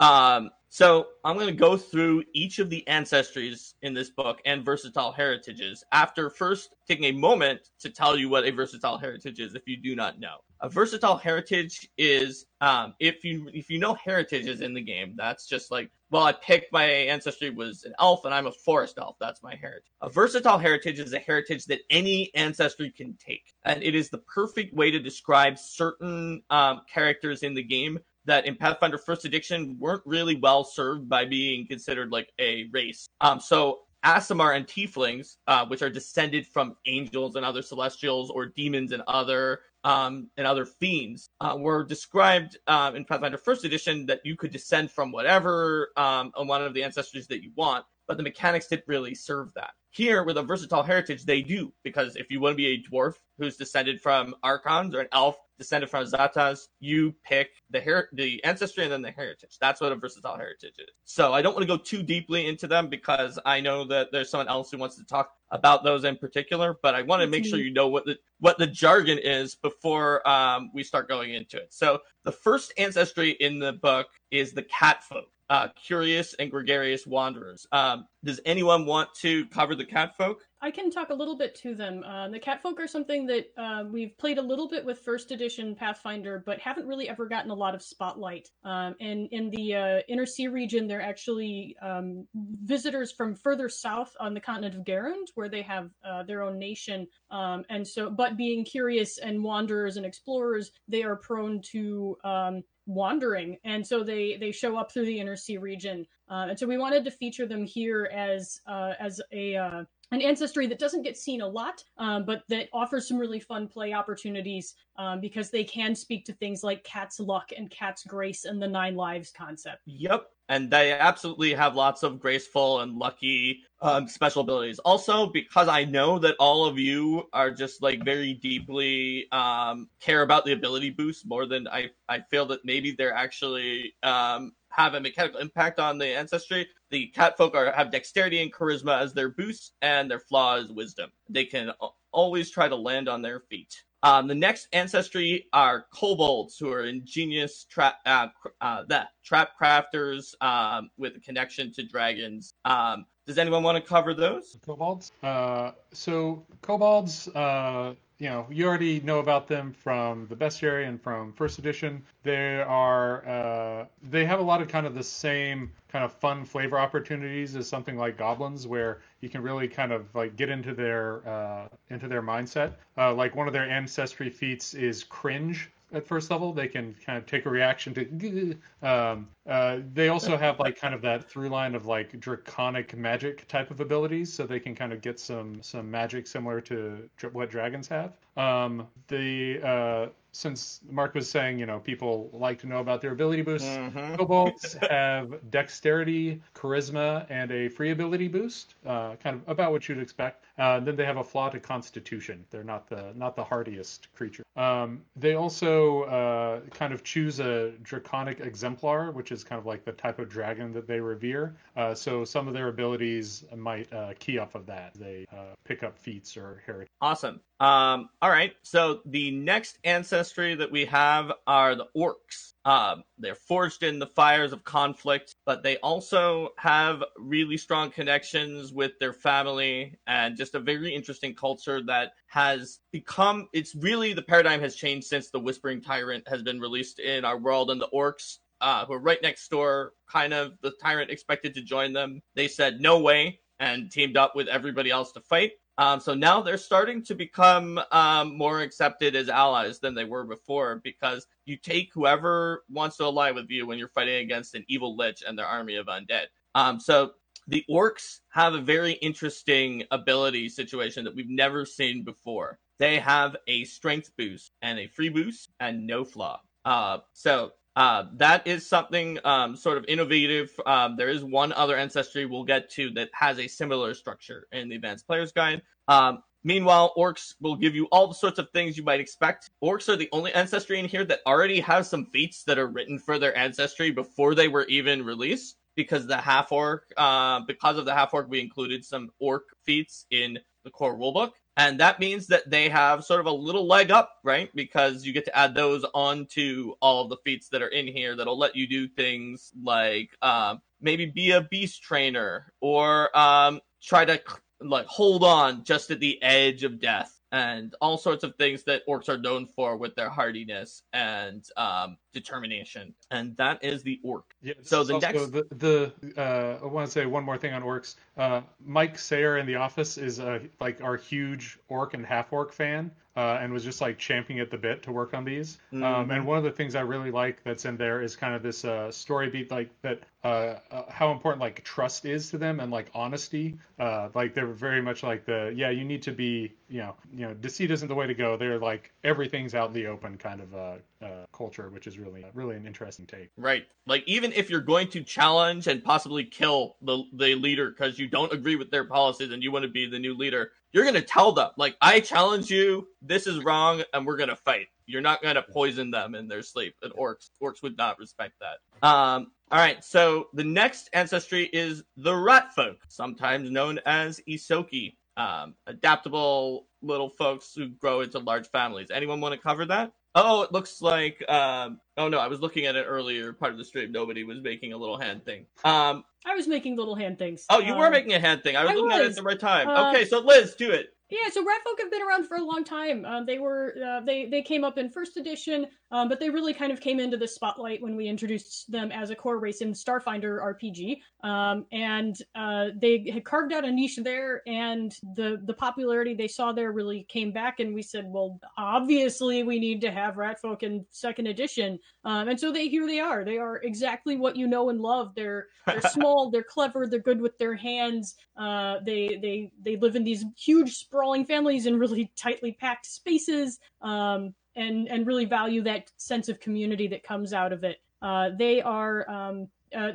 Um, so I'm going to go through each of the ancestries in this book and versatile heritages after first taking a moment to tell you what a versatile heritage is if you do not know. A versatile heritage is um, if you if you know heritages in the game, that's just like well, I picked my ancestry was an elf and I'm a forest elf. That's my heritage. A versatile heritage is a heritage that any ancestry can take, and it is the perfect way to describe certain um, characters in the game that in Pathfinder First Edition weren't really well served by being considered like a race. Um, so Aasimar and Tieflings, uh, which are descended from angels and other celestials or demons and other um, and other fiends, uh, were described um, in Pathfinder First Edition that you could descend from whatever um, one of the ancestors that you want, but the mechanics didn't really serve that. Here, with a versatile heritage, they do because if you want to be a dwarf who's descended from archons or an elf descended from Azatas, you pick the her- the ancestry and then the heritage. That's what a versatile heritage is. So I don't want to go too deeply into them because I know that there's someone else who wants to talk about those in particular, but I want to make sure you know what the what the jargon is before um, we start going into it. So the first ancestry in the book is the cat folk uh, curious and gregarious wanderers. Um, does anyone want to cover the catfolk? I can talk a little bit to them. Uh, the catfolk are something that uh, we've played a little bit with first edition Pathfinder, but haven't really ever gotten a lot of spotlight. Um, and in the uh, inner sea region, they're actually um, visitors from further south on the continent of Garund, where they have uh, their own nation. Um, and so, but being curious and wanderers and explorers, they are prone to um, wandering and so they they show up through the inner sea region Uh, and so we wanted to feature them here as uh, as a uh, an ancestry that doesn't get seen a lot, um, but that offers some really fun play opportunities um, because they can speak to things like cat's luck and cat's grace and the nine lives concept. Yep. And they absolutely have lots of graceful and lucky um, special abilities. Also, because I know that all of you are just like very deeply um, care about the ability boost more than I, I feel that maybe they're actually um, have a mechanical impact on the ancestry. The cat folk are have dexterity and charisma as their boost, and their flaw is wisdom. They can always try to land on their feet. Um, the next ancestry are kobolds, who are ingenious trap uh, uh, that trap crafters um, with a connection to dragons. Um, does anyone want to cover those? Kobolds. Uh, so kobolds uh, you know, you already know about them from the bestiary and from first edition. They are, uh, they have a lot of kind of the same kind of fun flavor opportunities as something like goblins, where you can really kind of like get into their uh, into their mindset. Uh, like one of their ancestry feats is cringe, at first level. They can kind of take a reaction to. Um, uh, they also have like kind of that through line of like draconic magic type of abilities, so they can kind of get some some magic similar to what dragons have. Um, the uh, since Mark was saying, you know, people like to know about their ability boosts. Mm-hmm. Kobolds have dexterity, charisma, and a free ability boost, uh, kind of about what you'd expect. Uh, then they have a flaw to constitution. They're not the not the hardiest creature. Um, they also uh, kind of choose a draconic exemplar, which is kind of like the type of dragon that they revere. Uh, so some of their abilities might uh, key off of that. They uh, pick up feats or heritage. Awesome. Um, all right. So the next ancestry that we have are the orcs. Um, they're forged in the fires of conflict, but they also have really strong connections with their family and just a very interesting culture that has become. It's really the paradigm has changed since the Whispering Tyrant has been released in our world, and the orcs uh, who are right next door, kind of the tyrant expected to join them. They said no way and teamed up with everybody else to fight. Um, so now they're starting to become um, more accepted as allies than they were before because you take whoever wants to ally with you when you're fighting against an evil lich and their army of undead. Um, so the orcs have a very interesting ability situation that we've never seen before. They have a strength boost and a free boost and no flaw. Uh, so uh, that is something um, sort of innovative. Um, there is one other ancestry we'll get to that has a similar structure in the Advanced Player's Guide. Um, meanwhile, orcs will give you all the sorts of things you might expect. Orcs are the only ancestry in here that already has some feats that are written for their ancestry before they were even released. Because the half orc, uh, because of the half orc, we included some orc feats in the core rulebook. And that means that they have sort of a little leg up, right? Because you get to add those onto all of the feats that are in here that'll let you do things like um, maybe be a beast trainer or um, try to like hold on just at the edge of death and all sorts of things that orcs are known for with their hardiness and um, determination. And that is the orc. Yeah, so the next, the, the uh, I want to say one more thing on orcs. Uh, Mike Sayre in the office is uh, like our huge orc and half orc fan. Uh, and was just like champing at the bit to work on these. Mm-hmm. Um, and one of the things I really like that's in there is kind of this uh, story beat, like that, uh, uh how important like trust is to them and like honesty. Uh, like they're very much like the yeah, you need to be, you know, you know, deceit isn't the way to go. They're like everything's out in the open kind of uh, culture, which is really really an interesting take. Right. Like even if you're going to challenge and possibly kill the the leader because you don't agree with their policies and you want to be the new leader, you're to tell them, like, I challenge you, this is wrong, and we're to fight. You're not to poison them in their sleep. And orcs, orcs would not respect that. Um, all right, so the next ancestry is the rat folk, sometimes known as Ysoki. Um, adaptable little folks who grow into large families. Anyone want to cover that? Oh, it looks like. Um, oh no, I was looking at it earlier. Part of the stream, nobody was making a little hand thing. Um, I was making little hand things. Oh, you um, were making a hand thing. I was I looking was. at it at the right time. Uh, okay, so Liz, do it. Yeah, so rat folk have been around for a long time. Uh, they were uh, they they came up in first edition, um, but they really kind of came into the spotlight when we introduced them as a core race in Starfinder RPG. Um, and uh, they had carved out a niche there, and the the popularity they saw there really came back. And we said, well, obviously we need to have Ratfolk in second edition. Um, and so they here they are. They are exactly what you know and love. They're they're small, they're clever, they're good with their hands. Uh, they they they live in these huge sprawling families in really tightly packed spaces. Um, and and really value that sense of community that comes out of it. Uh, they are um, uh,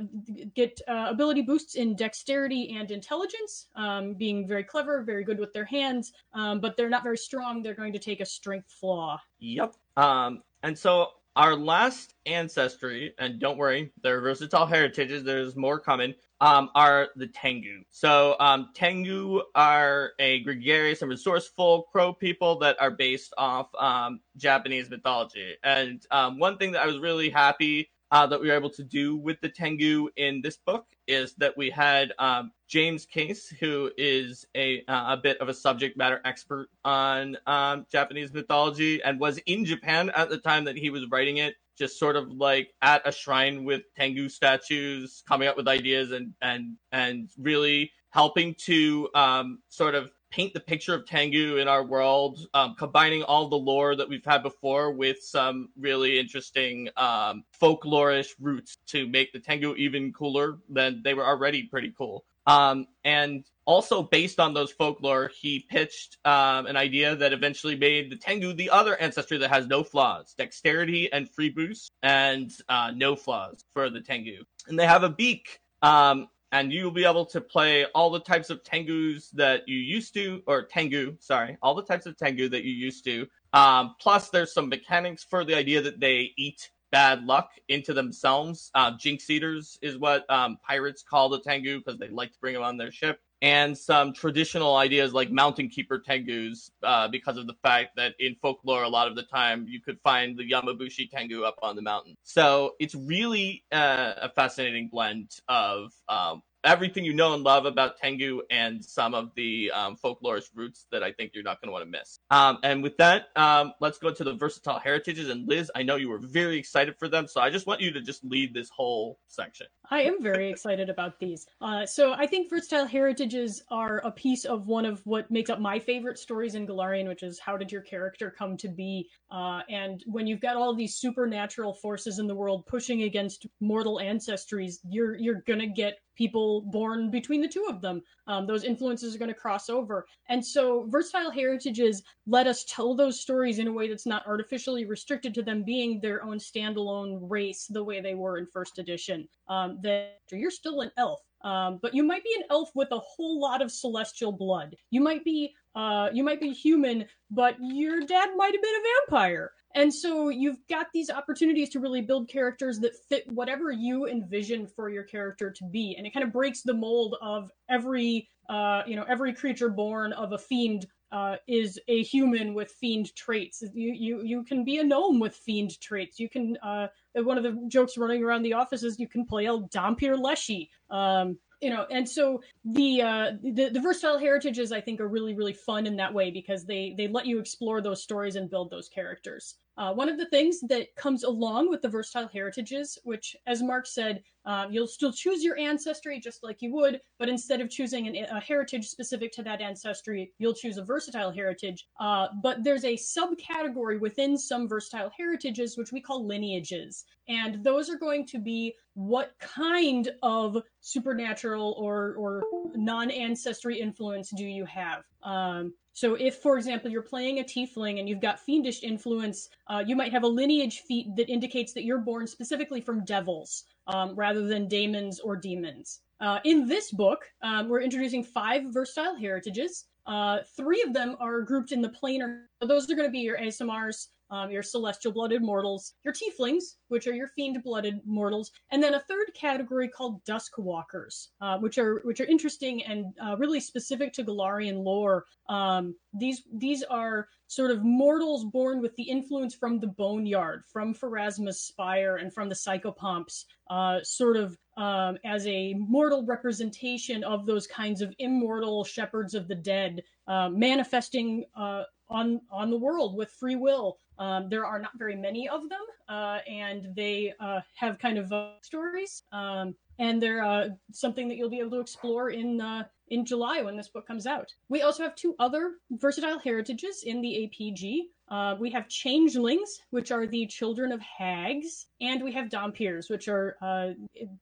get uh, ability boosts in dexterity and intelligence, um, being very clever, very good with their hands, um, but they're not very strong. They're going to take a strength flaw. Yep. Um, and so our last ancestry, and don't worry, they're versatile heritages. There's more coming. Um, are the Tengu. So um, Tengu are a gregarious and resourceful crow people that are based off um, Japanese mythology. And um, one thing that I was really happy uh, that we were able to do with the Tengu in this book is that we had um, James Case, who is a uh, a bit of a subject matter expert on um, Japanese mythology and was in Japan at the time that he was writing it just sort of like at a shrine with Tengu statues, coming up with ideas and and and really helping to um, sort of paint the picture of Tengu in our world, um, combining all the lore that we've had before with some really interesting um, folklorish roots to make the Tengu even cooler than they were already pretty cool. Um, and also based on those folklore, he pitched um, an idea that eventually made the Tengu the other ancestry that has no flaws, dexterity and free boost, and uh, no flaws for the Tengu. And they have a beak, um, and you'll be able to play all the types of Tengus that you used to, or Tengu, sorry, all the types of Tengu that you used to. Um, plus, there's some mechanics for the idea that they eat bad luck into themselves. Uh, jinx eaters is what um, pirates call the Tengu because they like to bring them on their ship. And some traditional ideas like mountain keeper Tengus, uh, because of the fact that in folklore, a lot of the time you could find the Yamabushi Tengu up on the mountain. So it's really uh, a fascinating blend of um, everything you know and love about Tengu and some of the um, folklorist roots that I think you're not going to want to miss. Um, and with that, um, let's go to the versatile heritages. And Liz, I know you were very excited for them, so I just want you to just lead this whole section. I am very excited about these. Uh, so I think versatile heritages are a piece of one of what makes up my favorite stories in Golarion, which is how did your character come to be? Uh, and when you've got all these supernatural forces in the world pushing against mortal ancestries, you're you're gonna get people born between the two of them. Um, those influences are going to cross over. And so versatile heritages let us tell those stories in a way that's not artificially restricted to them being their own standalone race the way they were in first edition. Um, that you're still an elf. Um, but you might be an elf with a whole lot of celestial blood. You might be uh, you might be human, but your dad might have been a vampire. And so you've got these opportunities to really build characters that fit whatever you envision for your character to be. And it kind of breaks the mold of every, uh, you know, every creature born of a fiend uh, is a human with fiend traits. You, you, you can be a gnome with fiend traits. You can, uh, one of the jokes running around the office is you can play a Dhampir Leshy. Um, you know and so the uh the, the versatile heritages i think are really really fun in that way because they they let you explore those stories and build those characters. Uh, one of the things that comes along with the versatile heritages, which, as Mark said, uh, you'll still choose your ancestry just like you would, but instead of choosing an, a heritage specific to that ancestry, you'll choose a versatile heritage. Uh, but there's a subcategory within some versatile heritages, which we call lineages. And those are going to be what kind of supernatural or, or non ancestry influence do you have? Um, so, if, for example, you're playing a tiefling and you've got fiendish influence, uh, you might have a lineage feat that indicates that you're born specifically from devils um, rather than daemons or demons. Uh, in this book, um, we're introducing five versatile heritages. Uh, three of them are grouped in the planar. Those are going to be your Aasimars, um, your celestial blooded mortals, your tieflings, which are your fiend blooded mortals, and then a third category called dusk walkers, uh, which are which are interesting and uh, really specific to Golarion lore. Um, these these are sort of mortals born with the influence from the Boneyard, from Pharasma's Spire, and from the Psychopomps, uh, sort of um, as a mortal representation of those kinds of immortal shepherds of the dead, uh, manifesting uh, on on the world with free will. Um, there are not very many of them, uh, and they uh, have kind of uh, stories. Um, and they're uh, something that you'll be able to explore in uh, in July when this book comes out. We also have two other versatile heritages in the APG. Uh, we have changelings, which are the children of hags, and we have dhampirs, which are uh,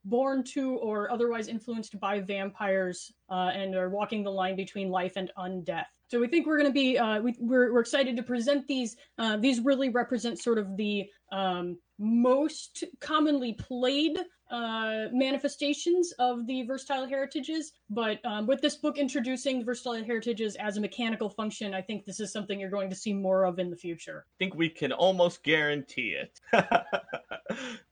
born to or otherwise influenced by vampires uh, and are walking the line between life and undeath. So we think we're going to be uh, we, we're, we're excited to present these. Uh, these really represent sort of the um, most commonly played uh, manifestations of the versatile heritages. But um, with this book introducing the versatile heritages as a mechanical function, I think this is something you're going to see more of in the future. I think we can almost guarantee it.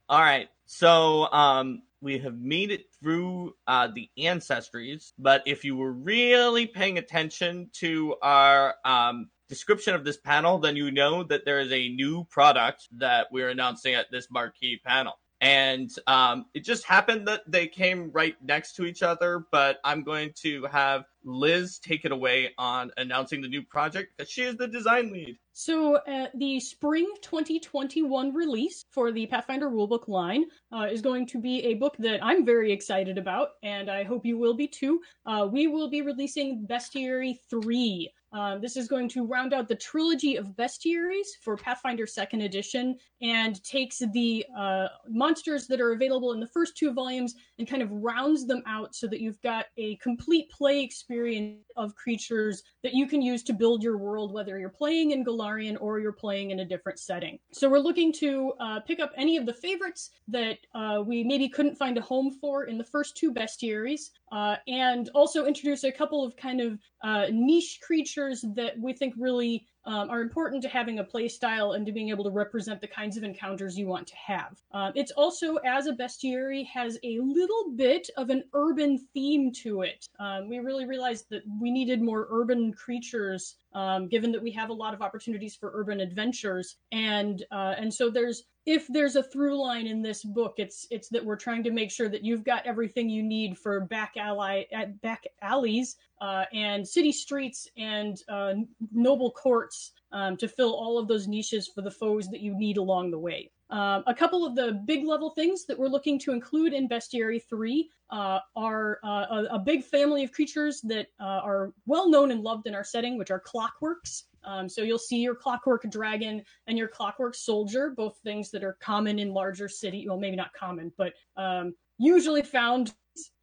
All right. So um, we have made it through uh, the ancestries, but if you were really paying attention to our um, description of this panel, then you know that there is a new product that we're announcing at this marquee panel and um, it just happened that they came right next to each other. But I'm going to have Liz take it away on announcing the new project because she is the design lead. So, uh, the spring 2021 release for the Pathfinder rulebook line uh, is going to be a book that I'm very excited about, and I hope you will be too. Uh, we will be releasing Bestiary 3. Um, this is going to round out the trilogy of bestiaries for Pathfinder Second Edition and takes the uh, monsters that are available in the first two volumes and kind of rounds them out so that you've got a complete play experience of creatures that you can use to build your world, whether you're playing in Golarion or you're playing in a different setting. So we're looking to uh, pick up any of the favorites that uh, we maybe couldn't find a home for in the first two bestiaries, uh, and also introduce a couple of kind of uh, niche creatures that we think really um, are important to having a play style and to being able to represent the kinds of encounters you want to have. Um, it's also, as a bestiary, has a little bit of an urban theme to it. Um, we really realized that we needed more urban creatures, um, given that we have a lot of opportunities for urban adventures, and uh, and so there's if there's a through line in this book, it's it's that we're trying to make sure that you've got everything you need for back ally at back alleys uh, and city streets and uh, noble courts um, to fill all of those niches for the foes that you need along the way. Um, a couple of the big level things that we're looking to include in Bestiary 3 uh, are uh, a, a, big family of creatures that uh, are well known and loved in our setting, which are clockworks. Um, so you'll see your clockwork dragon and your clockwork soldier, both things that are common in larger city. Well, maybe not common, but um, usually found,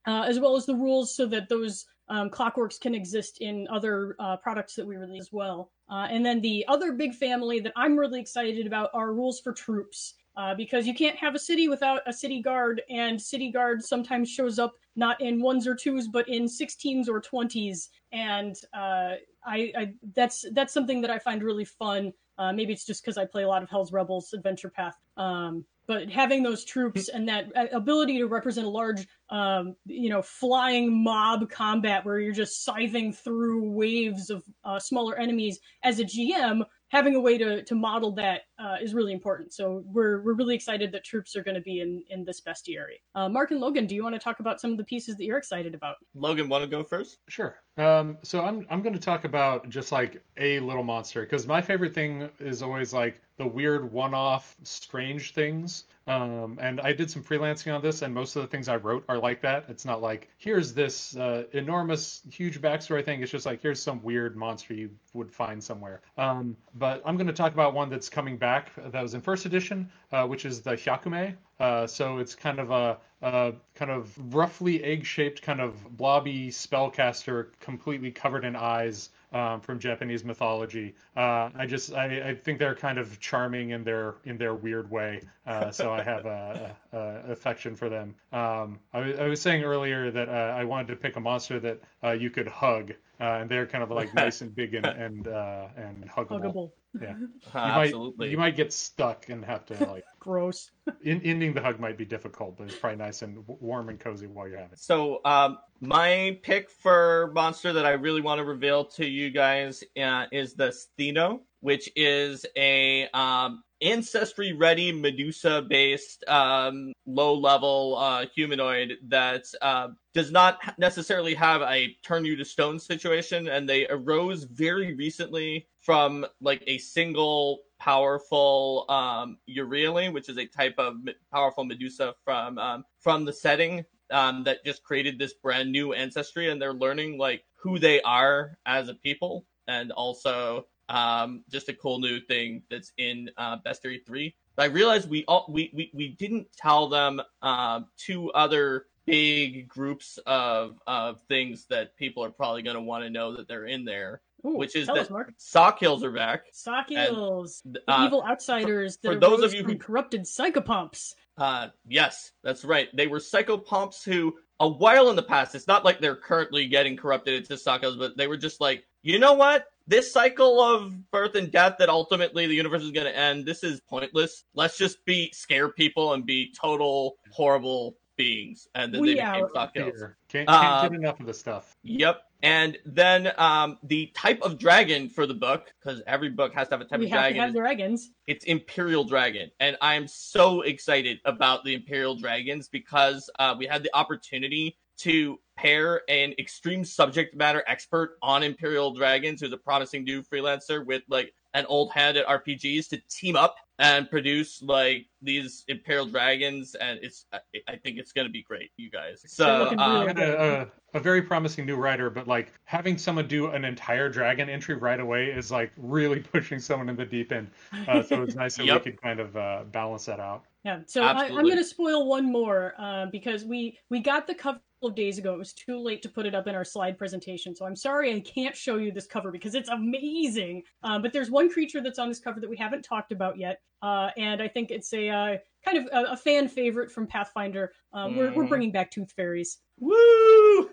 uh, as well as the rules so that those um, clockworks can exist in other uh, products that we release as well. Uh, and then the other big family that I'm really excited about are rules for troops. Uh, because you can't have a city without a city guard, and city guard sometimes shows up not in ones or twos, but in 16s or 20s. And uh, I, I, that's that's something that I find really fun. Uh, maybe it's just because I play a lot of Hell's Rebels Adventure Path. Um, but having those troops and that uh, ability to represent a large um, you know flying mob combat where you're just scything through waves of uh, smaller enemies as a gm having a way to, to model that uh, is really important. So we're, we're really excited that troops are going to be in, in this bestiary. Uh, Mark and Logan, do you want to talk about some of the pieces that you're excited about? Logan, want to go first? Sure. Um, so I'm, I'm going to talk about just like a little monster because my favorite thing is always like the weird one-off strange things. Um, and i did some freelancing on this and most of the things i wrote are like that. It's not like here's this uh, enormous huge backstory thing. It's just like here's some weird monster you would find somewhere. Um, but i'm going to talk about one that's coming back that was in first edition uh, which is the hyakume. Uh, so it's kind of a, a kind of roughly egg-shaped kind of blobby spellcaster completely covered in eyes um, from Japanese mythology. Uh, I just I, I, think they're kind of charming in their in their weird way. Uh, so I have a, a, a affection for them. Um, I, I, was saying earlier that uh, I wanted to pick a monster that uh, you could hug, uh, and they're kind of like nice and big and and uh, and huggable. huggable. Yeah, you Absolutely. Might, you might get stuck and have to like. Gross. in, ending the hug might be difficult, but it's probably nice and warm and cozy while you're having it. So, um, my pick for monster that I really want to reveal to you guys uh, is the Stheno, which is a um, ancestry ready Medusa based um, low level uh, humanoid that uh, does not necessarily have a turn you to stone situation, and they arose very recently from like a single powerful um, which is a type of powerful Medusa from um, from the setting um, that just created this brand new ancestry, and they're learning like who they are as a people, and also um, just a cool new thing that's in uh, Bestiary three. But I realized we all we, we we didn't tell them uh, two other big groups of of things that people are probably going to want to know that they're in there. Ooh, which is that us, Mark. sakhils are back. Sakhils, the uh, evil outsiders for that those of you who- corrupted psychopomps. Uh, yes, that's right. They were psychopomps who, a while in the past, it's not like they're currently getting corrupted into Sakhils, but they were just like, you know what? This cycle of birth and death that ultimately the universe is going to end, this is pointless. Let's just be scare people and be total horrible beings. And then We they became out. Sakhils. Fear. Can't, Uh, get enough of the stuff. Yep. And then um, the type of dragon for the book, because every book has to have a type we of have dragon. to have dragons. it's Imperial Dragon, and I'm so excited about the Imperial Dragons because uh, we had the opportunity to pair an extreme subject matter expert on Imperial Dragons, who's a promising new freelancer, with like an old hand at RPGs to team up and produce like these Imperial Dragons, and it's I, I think it's gonna be great, you guys. So looking um, We a, a, a very promising new writer, but like having someone do an entire dragon entry right away is like really pushing someone in the deep end. Uh, so it's nice that Yep. we could kind of uh, balance that out. Yeah, so I, I'm going to spoil one more uh, because we we got the cover a couple of days ago. It was too late to put it up in our slide presentation, so I'm sorry I can't show you this cover because it's amazing. Um, but there's one creature that's on this cover that we haven't talked about yet, uh, and I think it's a uh, kind of a, a fan favorite from Pathfinder. Um, we're we're Mhm. bringing back Tooth Fairies. woo!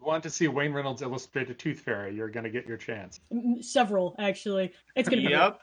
Want to see Wayne Reynolds illustrate a tooth fairy, you're going to get your chance. Mm, Several actually. It's going to be Yep.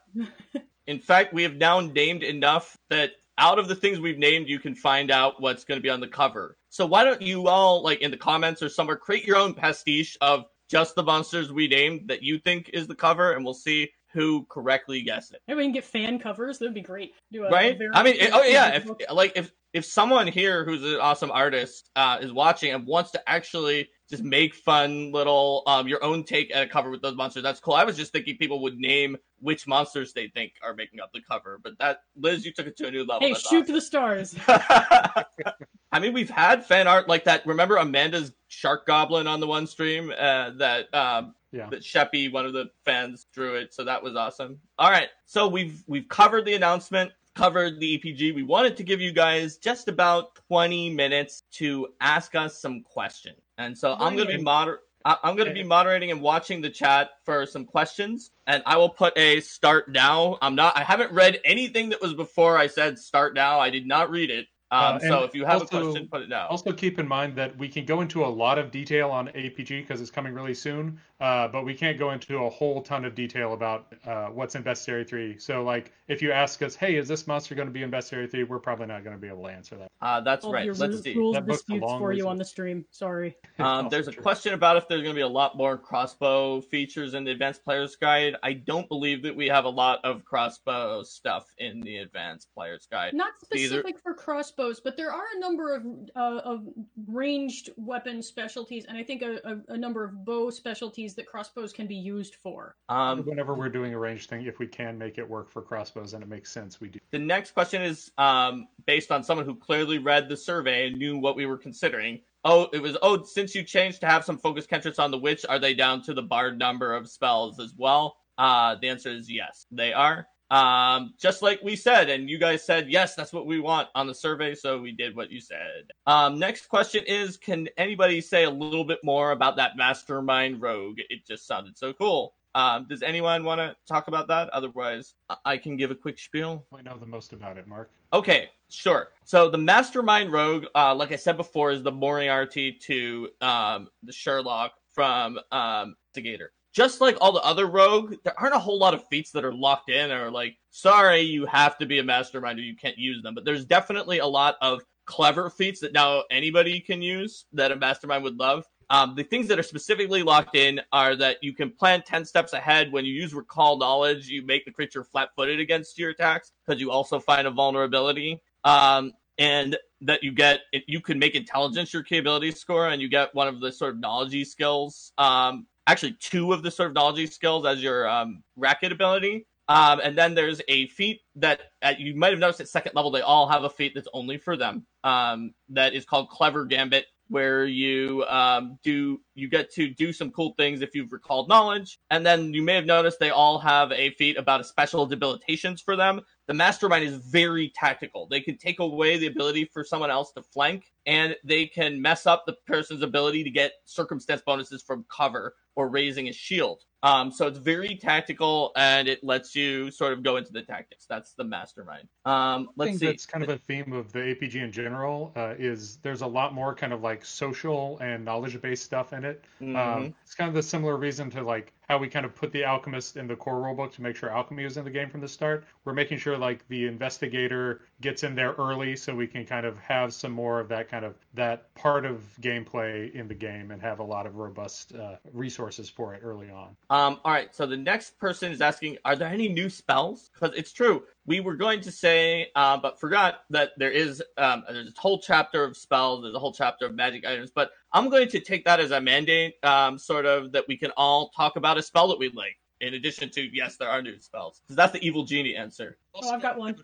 In fact, we have now named enough that out of the things we've named, you can find out what's going to be on the cover. So why don't you all, like in the comments or somewhere, create your own pastiche of just the monsters we named that you think is the cover, and we'll see who correctly guessed it. Maybe we can get fan covers. That'd be great. Do a right? very- I mean, it- oh yeah. If like if if someone here who's an awesome artist uh, is watching and wants to actually just make fun little um your own take at a cover with those monsters, that's cool. I was just thinking people would name which monsters they think are making up the cover, but that Liz, you took it to a new level. hey, That's shoot to the stars. I mean, we've had fan art like that. Remember Amanda's shark goblin on the one stream uh, that um, Yeah. that Sheppy, one of the fans, drew it. So that was awesome. All right, so we've we've covered the announcement, covered the APG. We wanted to give you guys just about twenty minutes to ask us some questions, and so I'm going to be Brilliant. moder. I- I'm going to be moderating and watching the chat for some questions, and I will put a start now. I'm not. I haven't read anything that was before I said start now. I did not read it. Um, Uh, so if you have also- a question, put it now. Also, keep in mind that we can go into a lot of detail on APG because it's coming really soon, uh, but we can't go into a whole ton of detail about uh, what's in Bestiary 3. So, like, if you ask us, hey, is this monster going to be in Bestiary 3? We're probably not going to be able to answer that. uh, that's All of right. your Let's see. rules That book's a disputes long for you reason. on the stream. Sorry. Um, there's a true. question about if there's going to be a lot more crossbow features in the advanced player's guide. I don't believe that we have a lot of crossbow stuff in the advanced player's guide. Not Either- specific for crossbows, but there are a number of uh, of ranged weapon specialties, and I think a, a, a number of bow specialties that crossbows can be used for. Um, Whenever we're doing a range thing, if we can make it work for crossbows and it makes sense, we do. the next question is um, based on someone who clearly read the survey and knew what we were considering. Oh, it was, oh, since you changed to have some focus cantrips on the witch, are they down to the bard number of spells as well? Uh, the answer is yes, they are. Um, just like we said, and you guys said, yes, that's what we want on the survey, so we did what you said. Um, next question is Can anybody say a little bit more about that mastermind rogue? It just sounded so cool. Um, does anyone want to talk about that? Otherwise, I- can give a quick spiel. I know the most about it, Mark. Okay, sure. So the Mastermind Rogue, uh, like I said before, is the Moriarty to um, the Sherlock from um, Investigator. Just like all the other Rogue, there aren't a whole lot of feats that are locked in or like, sorry, you have to be a Mastermind or you can't use them. But there's definitely a lot of clever feats that now anybody can use that a Mastermind would love. Um, the things that are specifically locked in are that you can plan 10 steps ahead. When you use recall knowledge, you make the creature flat footed against your attacks because you also find a vulnerability. Um, and that you get, you can make intelligence your key ability score, and you get one of the sort of knowledge skills. Um, actually, two of the sort of knowledge skills as your um, racket ability. Um, and then there's a feat that uh, you might have noticed at second level, they all have a feat that's only for them. Um, that is called Clever Gambit, where you um, do you get to do some cool things if you've recalled knowledge. And then you may have noticed they all have a feat about a special debilitations for them. The mastermind is very tactical. They can take away the ability for someone else to flank, and they can mess up the person's ability to get circumstance bonuses from cover or raising a shield. Um, so it's very tactical and it lets you sort of go into the tactics. That's the mastermind. Um, let's I think see. that's kind of a theme of the APG in general. Uh, is there's a lot more kind of like social and knowledge based stuff in it. Mhm. Um, it's kind of the similar reason to like how we kind of put the alchemist in the core rulebook to make sure alchemy is in the game from the start. We're making sure like the investigator gets in there early so we can kind of have some more of that kind of that part of gameplay in the game and have a lot of robust uh, resources for it early on. Um, all right, so the next person is asking, are there any new spells? Because it's true, we were going to say, uh, but forgot that there is um, there's a whole chapter of spells, there's a whole chapter of magic items. But I'm going to take that as a mandate, um, sort of that we can all talk about a spell that we like. In addition to yes, there are new spells because that's the evil genie answer. Oh, I've got one.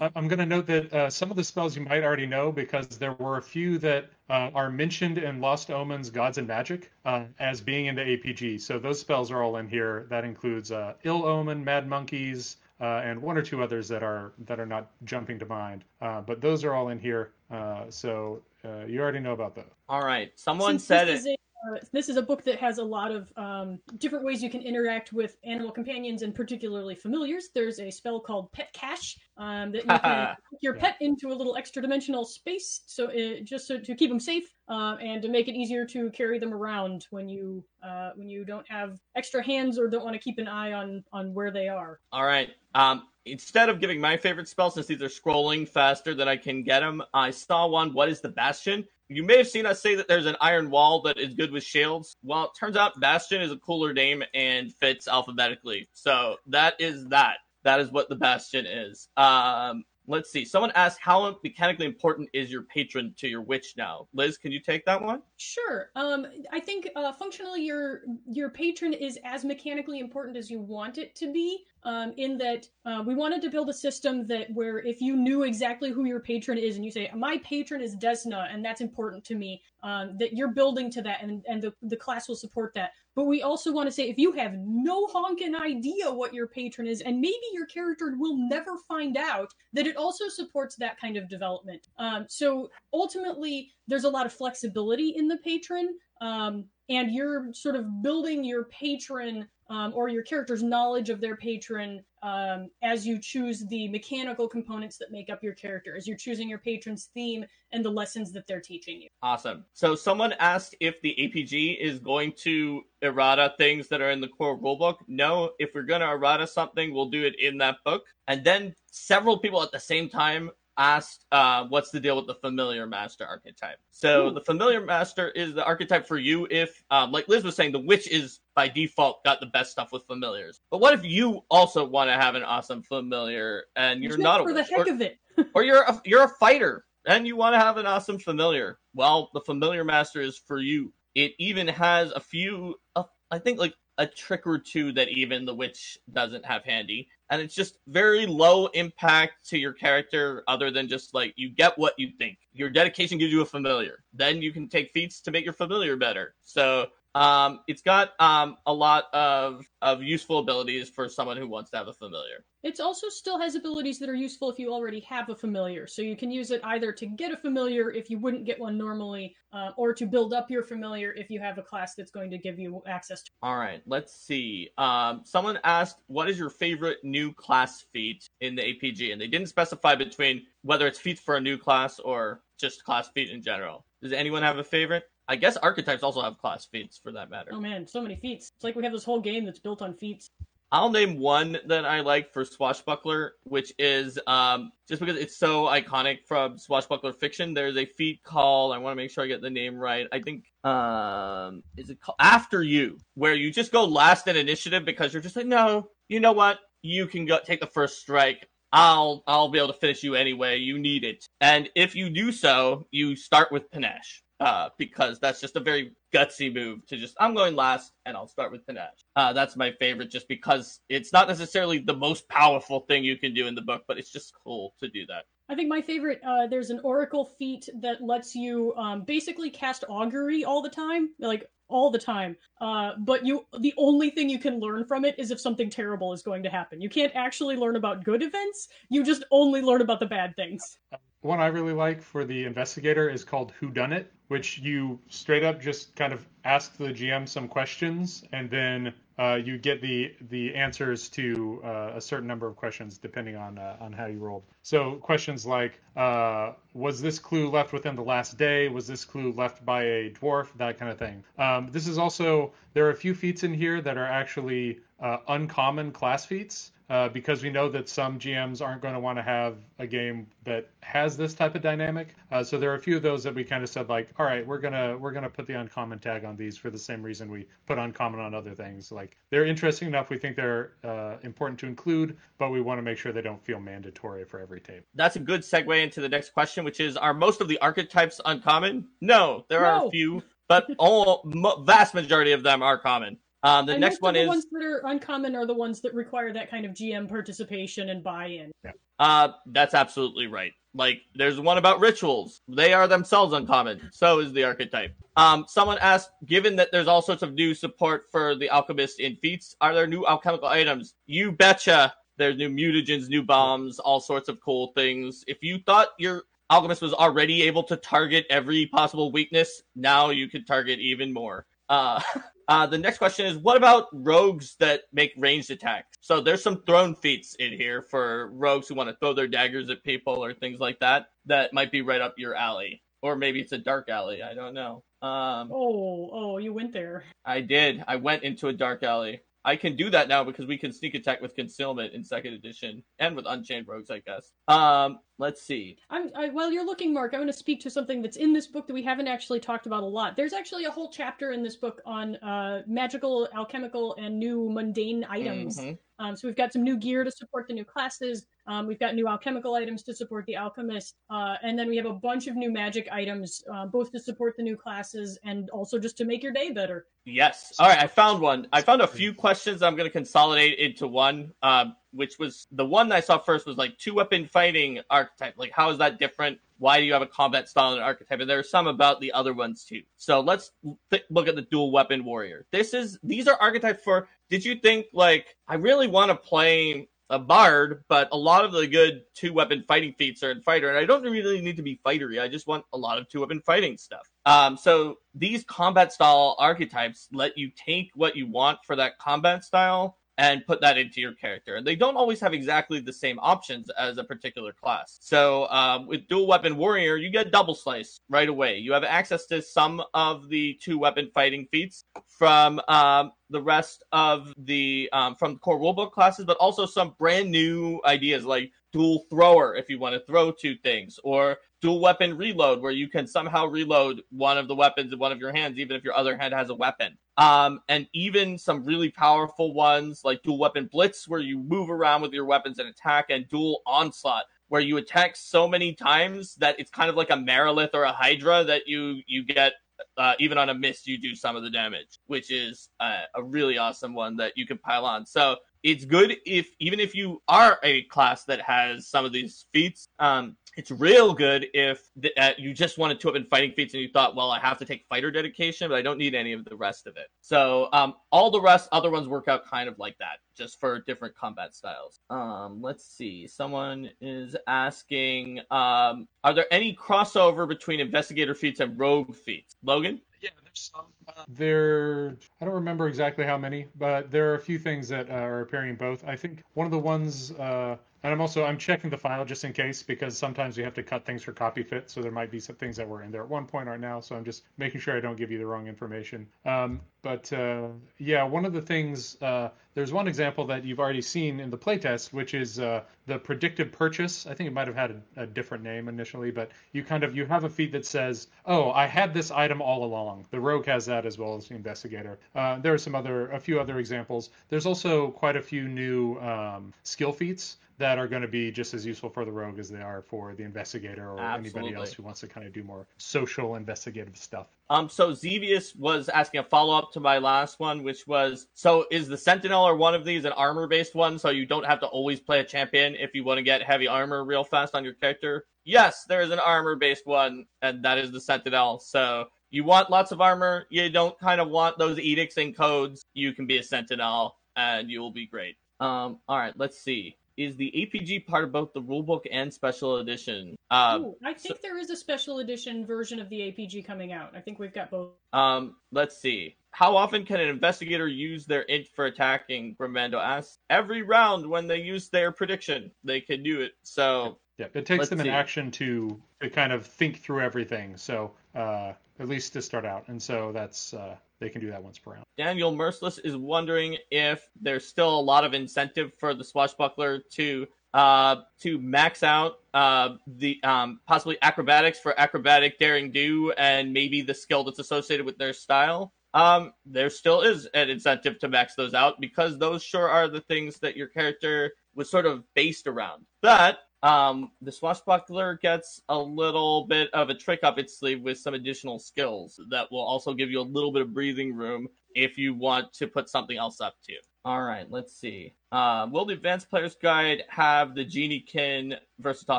I- I'm going to note that uh, some of the spells you might already know because there were a few that uh, are mentioned in Lost Omens, Gods and Magic uh, as being in the APG. So those spells are all in here. That includes uh, Ill Omen, Mad Monkeys, uh, and one or two others that are that are not jumping to mind. Uh, but those are all in here. Uh, so uh, you already know about those. All right, someone Since said this it. Uh, this is a book that has a lot of um, different ways you can interact with animal companions and particularly familiars. There's a spell called Pet Cache um, that you can put your Yeah. pet into a little extra dimensional space, so it, just so, to keep them safe uh, and to make it easier to carry them around when you uh, when you don't have extra hands or don't want to keep an eye on on where they are. All right. Um, instead of giving my favorite spell, since these are scrolling faster than I can get them, I saw one. What is the Bastion? You may have seen us say that there's an iron wall that is good with shields. Well, it turns out Bastion is a cooler name and fits alphabetically. So that is that. That is what the Bastion is. Um, let's see. Someone asked how mechanically important is your patron to your witch now. Lyz, can you take that one? Sure. Um, I think uh, functionally your your patron is as mechanically important as you want it to be. Um, in that uh, we wanted to build a system that where if you knew exactly who your patron is and you say my patron is Desna and that's important to me, um, that you're building to that and and the the class will support that. But we also want to say if you have no honking idea what your patron is, and maybe your character will never find out, that it also supports that kind of development. Um, so ultimately, there's a lot of flexibility in the patron, um, and you're sort of building your patron um, or your character's knowledge of their patron um, as you choose the mechanical components that make up your character, as you're choosing your patron's theme and the lessons that they're teaching you. Awesome. So someone asked if the APG is going to errata things that are in the core rulebook. No, if we're going to errata something, we'll do it in that book. And then several people at the same time asked, uh, what's the deal with the familiar master archetype? So Ooh. the familiar master is the archetype for you if, um, like Lyz was saying, the witch is by default got the best stuff with familiars. But what if you also want to have an awesome familiar and you're Just not a for the heck Or- of it. or you're a, you're a fighter and you want to have an awesome familiar. Well, the familiar master is for you. It even has a few, uh, I think, like a trick or two that even the witch doesn't have handy, and it's just very low impact to your character, other than just like you get what you think. Your dedication gives you a familiar. Then you can take feats to make your familiar better. So um, it's got um, a lot of of useful abilities for someone who wants to have a familiar. It also still has abilities that are useful if you already have a familiar. So you can use it either to get a familiar if you wouldn't get one normally, uh, or to build up your familiar if you have a class that's going to give you access to. All right, let's see. Um, someone asked, "What is your favorite new class feat in the APG?" And they didn't specify between whether it's feats for a new class or just class feat in general. Does anyone have a favorite? I guess archetypes also have class feats for that matter. Oh man, so many feats. It's like we have this whole game that's built on feats. I'll name one that I like for Swashbuckler, which is um, just because it's so iconic from Swashbuckler fiction. There's a feat called I want to make sure I get the name right. I think um, is it called After You, where you just go last in initiative because you're just like, no, you know what, you can go take the first strike. I'll I'll be able to finish you anyway. You need it, and if you do so, you start with panache uh, because that's just a very gutsy move to just I'm going last and I'll start with panache. Uh, that's my favorite just because it's not necessarily the most powerful thing you can do in the book, but it's just cool to do that. I think my favorite, uh, there's an oracle feat that lets you um, basically cast augury all the time, like all the time. Uh, but you, the only thing you can learn from it is if something terrible is going to happen. You can't actually learn about good events. You just only learn about the bad things. One I really like for the investigator is called Who Done It, which you straight up just kind of ask the GM some questions and then uh, you get the the answers to uh, a certain number of questions depending on uh, on how you rolled. So questions like uh, was this clue left within the last day? Was this clue left by a dwarf? That kind of thing. Um, this is also there are a few feats in here that are actually uh, uncommon class feats uh, because we know that some GMs aren't going to want to have a game that has this type of dynamic. Uh, so there are a few of those that we kind of said like, all right, we're gonna we're gonna put the uncommon tag on these for the same reason we put uncommon on other things. Like they're interesting enough, we think they're uh, important to include, but we want to make sure they don't feel mandatory for every table. That's a good segue into the next question, which is: Are most of the archetypes uncommon? No, there no. are a few, but all vast majority of them are common. Um, the and next one the is ones that are uncommon are the ones that require that kind of GM participation and buy-in. Yeah. Uh, that's absolutely right. Like, there's one about rituals. They are themselves uncommon. So is the archetype. Um, someone asked, given that there's all sorts of new support for the alchemist in feats, are there new alchemical items? You betcha. There's new mutagens, new bombs, all sorts of cool things. If you thought your alchemist was already able to target every possible weakness, now you can target even more. Uh, Uh, the next question is what about rogues that make ranged attacks? So there's some thrown feats in here for rogues who want to throw their daggers at people or things like that. That might be right up your alley, or maybe it's a dark alley. I don't know. Um, oh, oh, you went there. I did. I went into a dark alley. I can do that now because we can sneak attack with concealment in second edition and with Unchained Rogues, I guess. Um, let's see. I'm, I, while you're looking, Mark, I want to speak to something that's in this book that we haven't actually talked about a lot. There's actually a whole chapter in this book on uh, magical, alchemical, and new mundane items. Mm-hmm. Um, so we've got some new gear to support the new classes. Um, we've got new alchemical items to support the alchemist, uh, and then we have a bunch of new magic items, uh, both to support the new classes and also just to make your day better. Yes. All right. I found one. I found a few questions. I'm going to consolidate into one. Um, which was the one I saw first was like two weapon fighting archetype. Like, how is that different? Why do you have a combat style and archetype? And there are some about the other ones too. So let's th- look at the dual weapon warrior. This is these are archetypes for. Did you think like I really want to play a bard, but a lot of the good two weapon fighting feats are in fighter, and I don't really need to be fightery. I just want a lot of two weapon fighting stuff. Um, so these combat style archetypes let you take what you want for that combat style and put that into your character. And they don't always have exactly the same options as a particular class. So um, with dual weapon warrior, you get double slice right away. You have access to some of the two weapon fighting feats from um, the rest of the um, from the core rulebook classes, but also some brand new ideas like dual thrower if you want to throw two things, or dual weapon reload where you can somehow reload one of the weapons in one of your hands, even if your other hand has a weapon. Um, and even some really powerful ones like dual weapon blitz, where you move around with your weapons and attack, and dual onslaught, where you attack so many times that it's kind of like a Marilith or a Hydra that you you get uh, even on a miss you do some of the damage, which is uh, a really awesome one that you can pile on. So it's good if even if you are a class that has some of these feats. Um, it's real good if the, uh, you just wanted to have been fighting feats and you thought, well, I have to take fighter dedication, but I don't need any of the rest of it. So um, all the rest, other ones work out kind of like that, just for different combat styles. Um, let's see. Someone is asking, um, are there any crossover between investigator feats and rogue feats? Logan? Yeah, there's some. Uh, there, I don't remember exactly how many, but there are a few things that uh, are appearing in both. I think one of the ones, uh, and I'm also I'm checking the file just in case because sometimes we have to cut things for copy fit, so there might be some things that were in there at one point are now. So I'm just making sure I don't give you the wrong information. Um, but uh, yeah, one of the things uh, there's one example that you've already seen in the playtest, which is uh, the predictive purchase. I think it might have had a, a, different name initially, but you kind of you have a feat that says, "Oh, I had this item all along." The rogue has that as well as the investigator. Uh, there are some other, a few other examples. There's also quite a few new um, skill feats that are going to be just as useful for the rogue as they are for the investigator or Absolutely. anybody else who wants to kind of do more social investigative stuff. Um, so Zevius was asking a follow up to my last one, which was so is the Sentinel or one of these an armor based one, so you don't have to always play a champion if you want to get heavy armor real fast on your character? Yes, there is an armor based one, and that is the Sentinel. So you want lots of armor, you don't kind of want those edicts and codes, you can be a Sentinel and you will be great. Um, all right, let's see is the APG part of both the rulebook and special edition? Uh, Ooh, I think so, there is a special edition version of the APG coming out. I think we've got both. Um, let's see. How often can an investigator use their int for attacking? Bromando asks. Every round when they use their prediction, they can do it. So yeah, it takes them an action to to kind of think through everything. So uh, at least to start out, and so that's uh, they can do that once per round. Daniel Merciless is wondering if there's still a lot of incentive for the swashbuckler to uh, to max out uh, the um, possibly acrobatics for acrobatic daring do and maybe the skill that's associated with their style. Um, there still is an incentive to max those out because those sure are the things that your character was sort of based around. But um, the swashbuckler gets a little bit of a trick up its sleeve with some additional skills that will also give you a little bit of breathing room if you want to put something else up too. All right, let's see. Uh, will the Advanced Player's Guide have the Geniekin versatile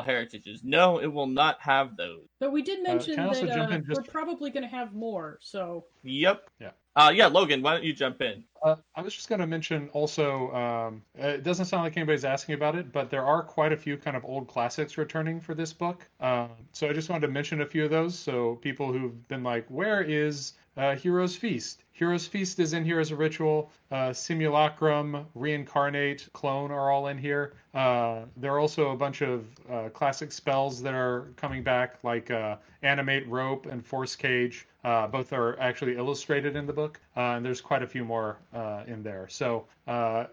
heritages? No, it will not have those. But we did uh, mention uh, that uh, just... we're probably going to have more. So. Yep. Yeah. Uh, yeah, Logan, why don't you jump in? Uh, I was just going to mention also, um, it doesn't sound like anybody's asking about it, but there are quite a few kind of old classics returning for this book. Um, so I just wanted to mention a few of those. So people who've been like, where is uh, Heroes Feast? Heroes Feast is in here as a ritual. Uh, Simulacrum, Reincarnate, Clone are all in here. Uh, there are also a bunch of uh, classic spells that are coming back, like uh, Animate Rope and Force Cage. Uh, both are actually illustrated in the book, uh, and there's quite a few more in there. So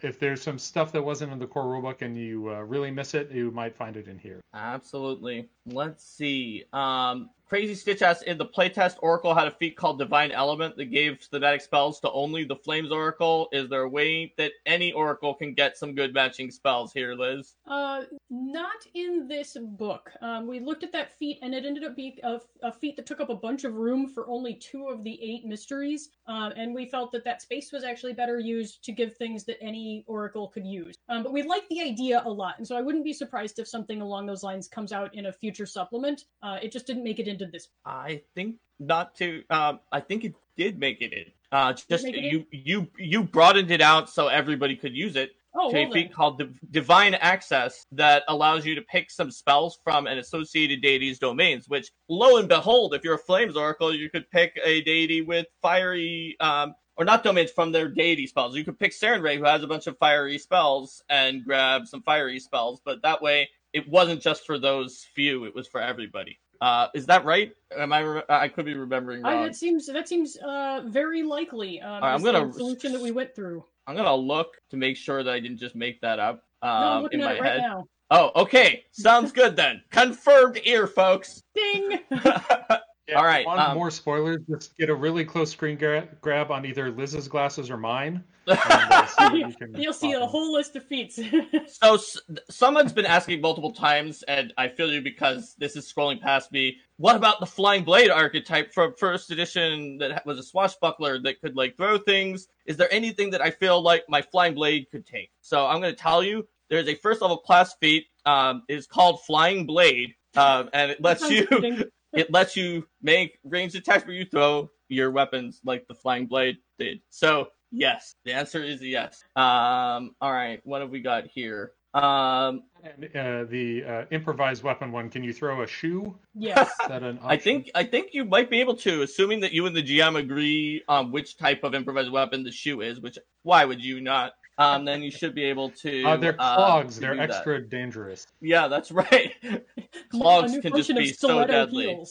if there's some stuff that wasn't in the core rulebook and you really miss it, you might find it in here. Absolutely. Let's see. Um, Crazy Stitch asks, in the playtest, Oracle had a feat called Divine Element that gave thematic spells to only the Flames Oracle. Is there a way that any Oracle can get some good matching spells here, Lyz? Uh, not in this book. Um, we looked at that feat, and it ended up being a, a, feat that took up a bunch of room for only two of the eight mysteries. Uh, and we felt that that space was actually better used to give things that any Oracle could use. Um, but we like the idea a lot, and so I wouldn't be surprised if something along those lines comes out in a future supplement. Uh, it just didn't make it into this? I think not to. Um, I think it did make it in. Uh, just you, you, you broadened it out so everybody could use it. Oh, to well a feat called Divine Access that allows you to pick some spells from an associated deity's domains. Which, lo and behold, if you're a Flames Oracle, you could pick a deity with fiery, um, or not domains from their deity spells. You could pick Sarenrae, who has a bunch of fiery spells, and grab some fiery spells. But that way, it wasn't just for those few; it was for everybody. Uh, is that right? Am I? Re- I could be remembering wrong. That seems that seems uh, very likely. Um, right, I'm gonna solution that we went through. I'm gonna look to make sure that I didn't just make that up um, no, in my head. Now. Oh, okay. Sounds good then. Confirmed ear, folks. Ding. Yeah, All right. Want um, more spoilers? Just get a really close screen gra- grab on either Lyz's glasses or mine. And, uh, see you will see a whole list of feats. so s- someone's been asking multiple times, and I feel you because this is scrolling past me. What about the flying blade archetype from first edition that was a swashbuckler that could like throw things? Is there anything that I feel like my flying blade could take? So I'm going to tell you. There's a first level class feat. Um, is called Flying Blade, uh, and it lets you it lets you make ranged attacks where you throw your weapons like the flying blade did. So yes, the answer is yes. Um, all right, what have we got here? Um, And, uh, the uh, improvised weapon one, can you throw a shoe? Yes. Is that an I think I think you might be able to, assuming that you and the GM agree on which type of improvised weapon the shoe is. Which why would you not? Um, then you should be able to. Uh, they're uh, clogs. to they're do that. extra dangerous. Yeah, that's right. A Clogs can just be so deadly.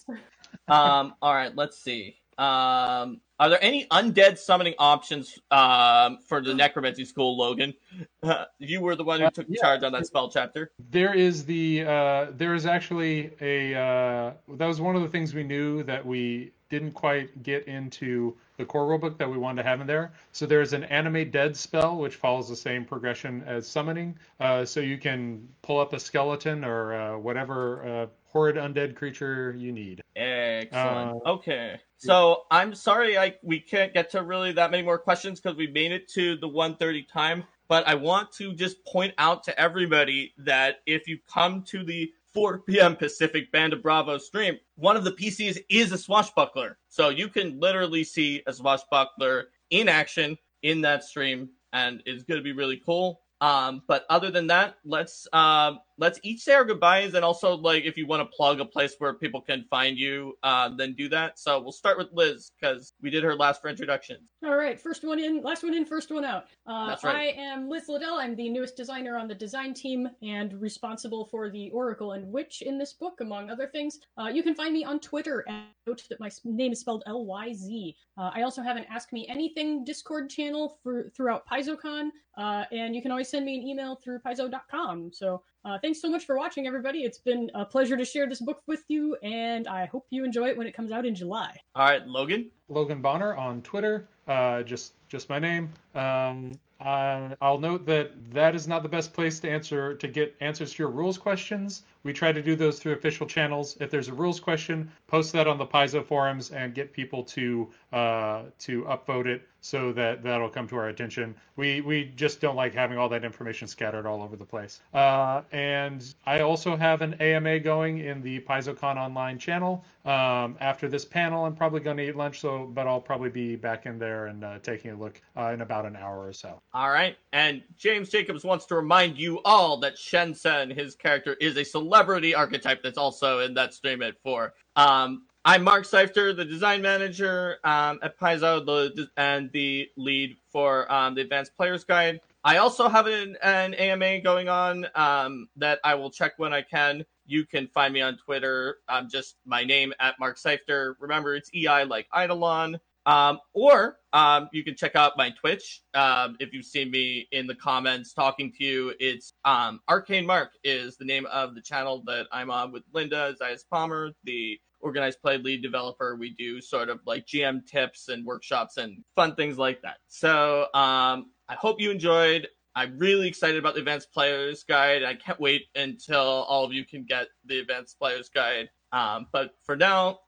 um, all right, let's see. Um, are there any undead summoning options um, for the necromancy school, Logan? you were the one who Uh, took yeah. charge on that spell chapter. There is the uh, there is actually a uh, that was one of the things we knew that we didn't quite get into the core rulebook that we wanted to have in there. So there's an animate dead spell which follows the same progression as summoning. Uh, so you can pull up a skeleton or uh, whatever uh, horrid undead creature you need. Excellent. Uh, okay. So I'm sorry I we can't get to really that many more questions because we made it to the 1:30 time. But I want to just point out to everybody that if you come to the 4 p.m. Pacific Band of Bravo stream, one of the PCs is a swashbuckler. So you can literally see a swashbuckler in action in that stream, and it's going to be really cool. Um, but other than that, let's um, let's each say our goodbyes, and also like if you want to plug a place where people can find you, uh, then do that. So we'll start with Lyz because we did her last for introductions. All right, first one in, last one in, first one out. Uh, That's right. I am Lyz Liddell. I'm the newest designer on the design team and responsible for the Oracle and Witch in this book, among other things. Uh, you can find me on Twitter at note that my name is spelled L Y Z. Uh, I also have an Ask Me Anything Discord channel for throughout PaizoCon, uh, and you can always send me an email through paizo.com. So uh, thanks so much for watching, everybody. It's been a pleasure to share this book with you, and I hope you enjoy it when it comes out in July. All right, Logan. Logan Bonner on Twitter. Uh, just just my name. Um, I, I'll note that that is not the best place to answer to get answers to your rules questions. We try to do those through official channels. If there's a rules question, post that on the Paizo forums and get people to uh, to upvote it so that that'll come to our attention. We we just don't like having all that information scattered all over the place. Uh, and I also have an AMA going in the PaizoCon online channel. Um, after this panel, I'm probably going to eat lunch, so but I'll probably be back in there and uh, taking a look uh, in about an hour or so. All right, and James Jacobs wants to remind you all that Shensen, his character, is a celebrity archetype that's also in that stream at four. Um, I'm Mark Seifter, the design manager um, at Paizo, the and the lead for um, the Advanced Players Guide. I also have an, an AMA going on um, that I will check when I can. You can find me on Twitter. Um, just my name at Mark Seifter. Remember, it's EI like Eidolon. Um, or um, you can check out my Twitch. Um, if you've seen me in the comments talking to you, it's um, Arcane Mark is the name of the channel that I'm on with Linda Zayas Palmer, the organized play lead developer. We do sort of like GM tips and workshops and fun things like that. So um, I hope you enjoyed. I'm really excited about the Advanced Players Guide. I can't wait until all of you can get the Advanced Players Guide. Um, but for now,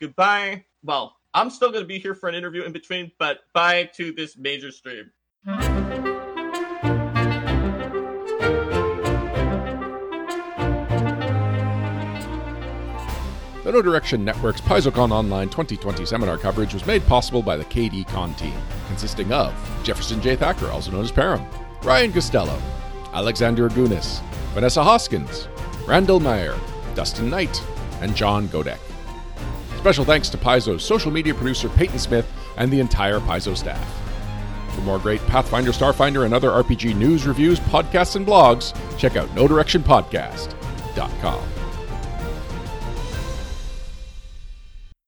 goodbye. Well, I'm still going to be here for an interview in between, but bye to this major stream. The Know Direction Network's PaizoCon Online 2020 seminar coverage was made possible by the KD Con team, consisting of Jefferson J. Thacker, also known as Param, Ryan Costello, Alexander Augunas, Vanessa Hoskins, Randall Meyer, Dustin Knight, and John Godek. Special thanks to Paizo's social media producer Peyton Smith and the entire Paizo staff. For more great Pathfinder, Starfinder, and other RPG news, reviews, podcasts, and blogs, check out KnowDirectionPodcast.com.